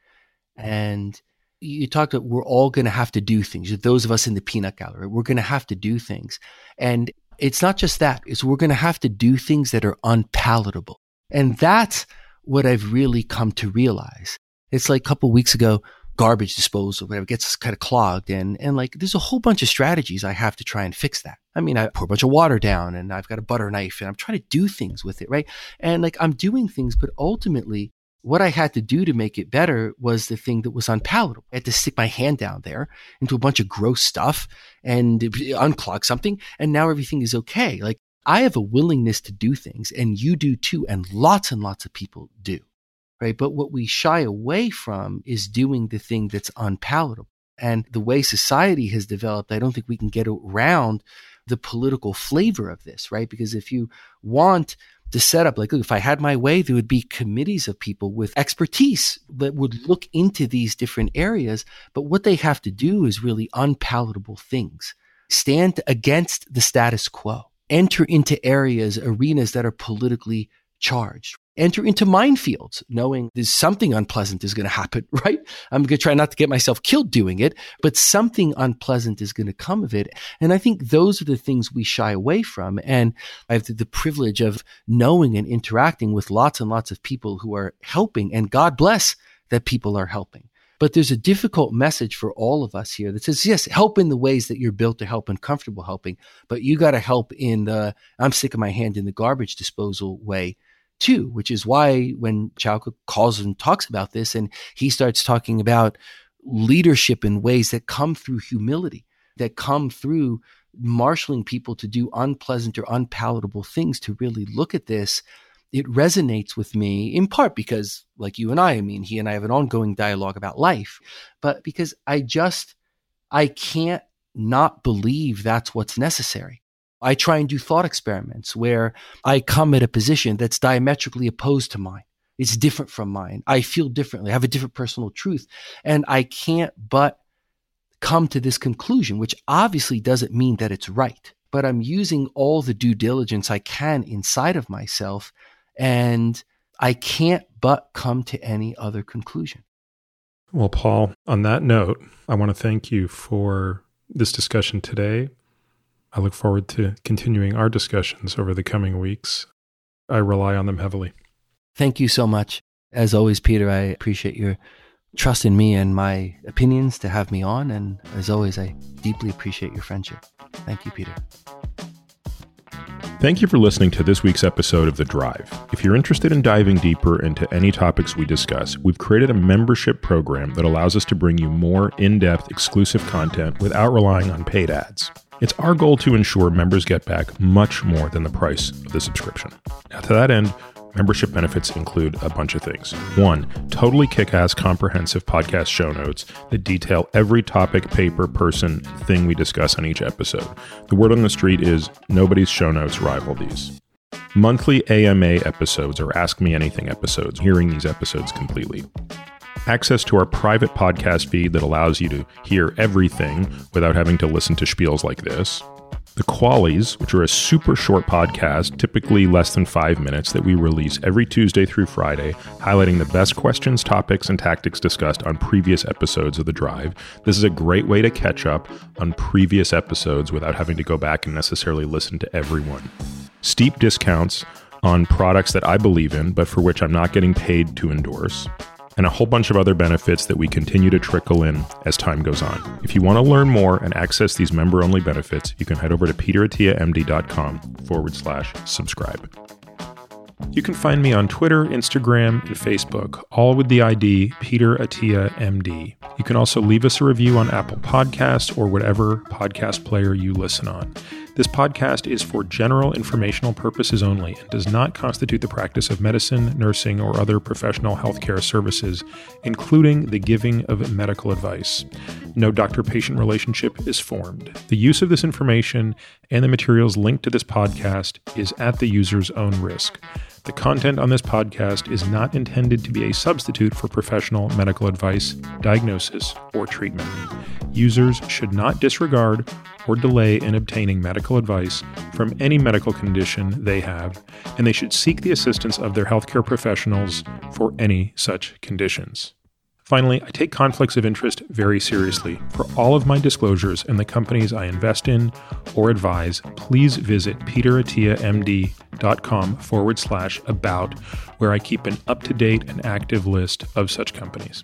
And you talked about we're all going to have to do things. Those of us in the peanut gallery, we're going to have to do things. And it's not just that, it's we're going to have to do things that are unpalatable. And that's what I've really come to realize. It's like a couple weeks ago, garbage disposal, whatever, gets kind of clogged. And, and like, there's a whole bunch of strategies I have to try and fix that. I mean, I pour a bunch of water down and I've got a butter knife and I'm trying to do things with it, right? And like, I'm doing things, but ultimately, what I had to do to make it better was the thing that was unpalatable. I had to stick my hand down there into a bunch of gross stuff and uh, unclog something. And now everything is okay. Like, I have a willingness to do things and you do too. And lots and lots of people do right? But what we shy away from is doing the thing that's unpalatable. And the way society has developed, I don't think we can get around the political flavor of this, right? Because if you want to set up, like, look, if I had my way, there would be committees of people with expertise that would look into these different areas. But what they have to do is really unpalatable things. Stand against the status quo. Enter into areas, arenas that are politically charged enter into minefields, knowing there's something unpleasant is going to happen, right? I'm going to try not to get myself killed doing it, but something unpleasant is going to come of it. And I think those are the things we shy away from. And I have the privilege of knowing and interacting with lots and lots of people who are helping, and God bless that people are helping. But there's a difficult message for all of us here that says, yes, help in the ways that you're built to help and comfortable helping, but you got to help in the, I'm sticking my hand in the garbage disposal way too, which is why when Jocko calls and talks about this and he starts talking about leadership in ways that come through humility, that come through marshaling people to do unpleasant or unpalatable things to really look at this, it resonates with me in part because, like you and I, I mean, he and I have an ongoing dialogue about life, but because I just, I can't not believe that's what's necessary. I try and do thought experiments where I come at a position that's diametrically opposed to mine. It's different from mine. I feel differently. I have a different personal truth. And I can't but come to this conclusion, which obviously doesn't mean that it's right. But I'm using all the due diligence I can inside of myself. And I can't but come to any other conclusion. Well, Paul, on that note, I want to thank you for this discussion today. I look forward to continuing our discussions over the coming weeks. I rely on them heavily. Thank you so much. As always, Peter, I appreciate your trust in me and my opinions to have me on. And as always, I deeply appreciate your friendship. Thank you, Peter. Thank you for listening to this week's episode of The Drive. If you're interested in diving deeper into any topics we discuss, we've created a membership program that allows us to bring you more in depth, exclusive content without relying on paid ads. It's our goal to ensure members get back much more than the price of the subscription. Now, to that end, Membership benefits include a bunch of things. One, totally kick ass comprehensive podcast show notes that detail every topic, paper, person, thing we discuss on each episode. The word on the street is nobody's show notes rival these. Monthly AMA episodes or Ask Me Anything episodes, hearing these episodes completely. Access to our private podcast feed that allows you to hear everything without having to listen to spiels like this the Qualys, which are a super short podcast, typically less than five minutes, that we release every Tuesday through Friday, highlighting the best questions, topics, and tactics discussed on previous episodes of The Drive. This is a great way to catch up on previous episodes without having to go back and necessarily listen to everyone. Steep discounts on products that I believe in, but for which I'm not getting paid to endorse and a whole bunch of other benefits that we continue to trickle in as time goes on. If you want to learn more and access these member only benefits, you can head over to peterattiamd.com forward slash subscribe. You can find me on Twitter, Instagram, and Facebook, all with the ID Peter Attia MD. You can also leave us a review on Apple Podcasts or whatever podcast player you listen on. This podcast is for general informational purposes only and does not constitute the practice of medicine, nursing, or other professional healthcare services, including the giving of medical advice. No doctor patient relationship is formed. The use of this information and the materials linked to this podcast is at the user's own risk. The content on this podcast is not intended to be a substitute for professional medical advice, diagnosis, or treatment. Users should not disregard or delay in obtaining medical advice from any medical condition they have, and they should seek the assistance of their healthcare professionals for any such conditions. Finally, I take conflicts of interest very seriously. For all of my disclosures and the companies I invest in or advise, please visit peterattiamd.com forward slash about, where I keep an up to date and active list of such companies.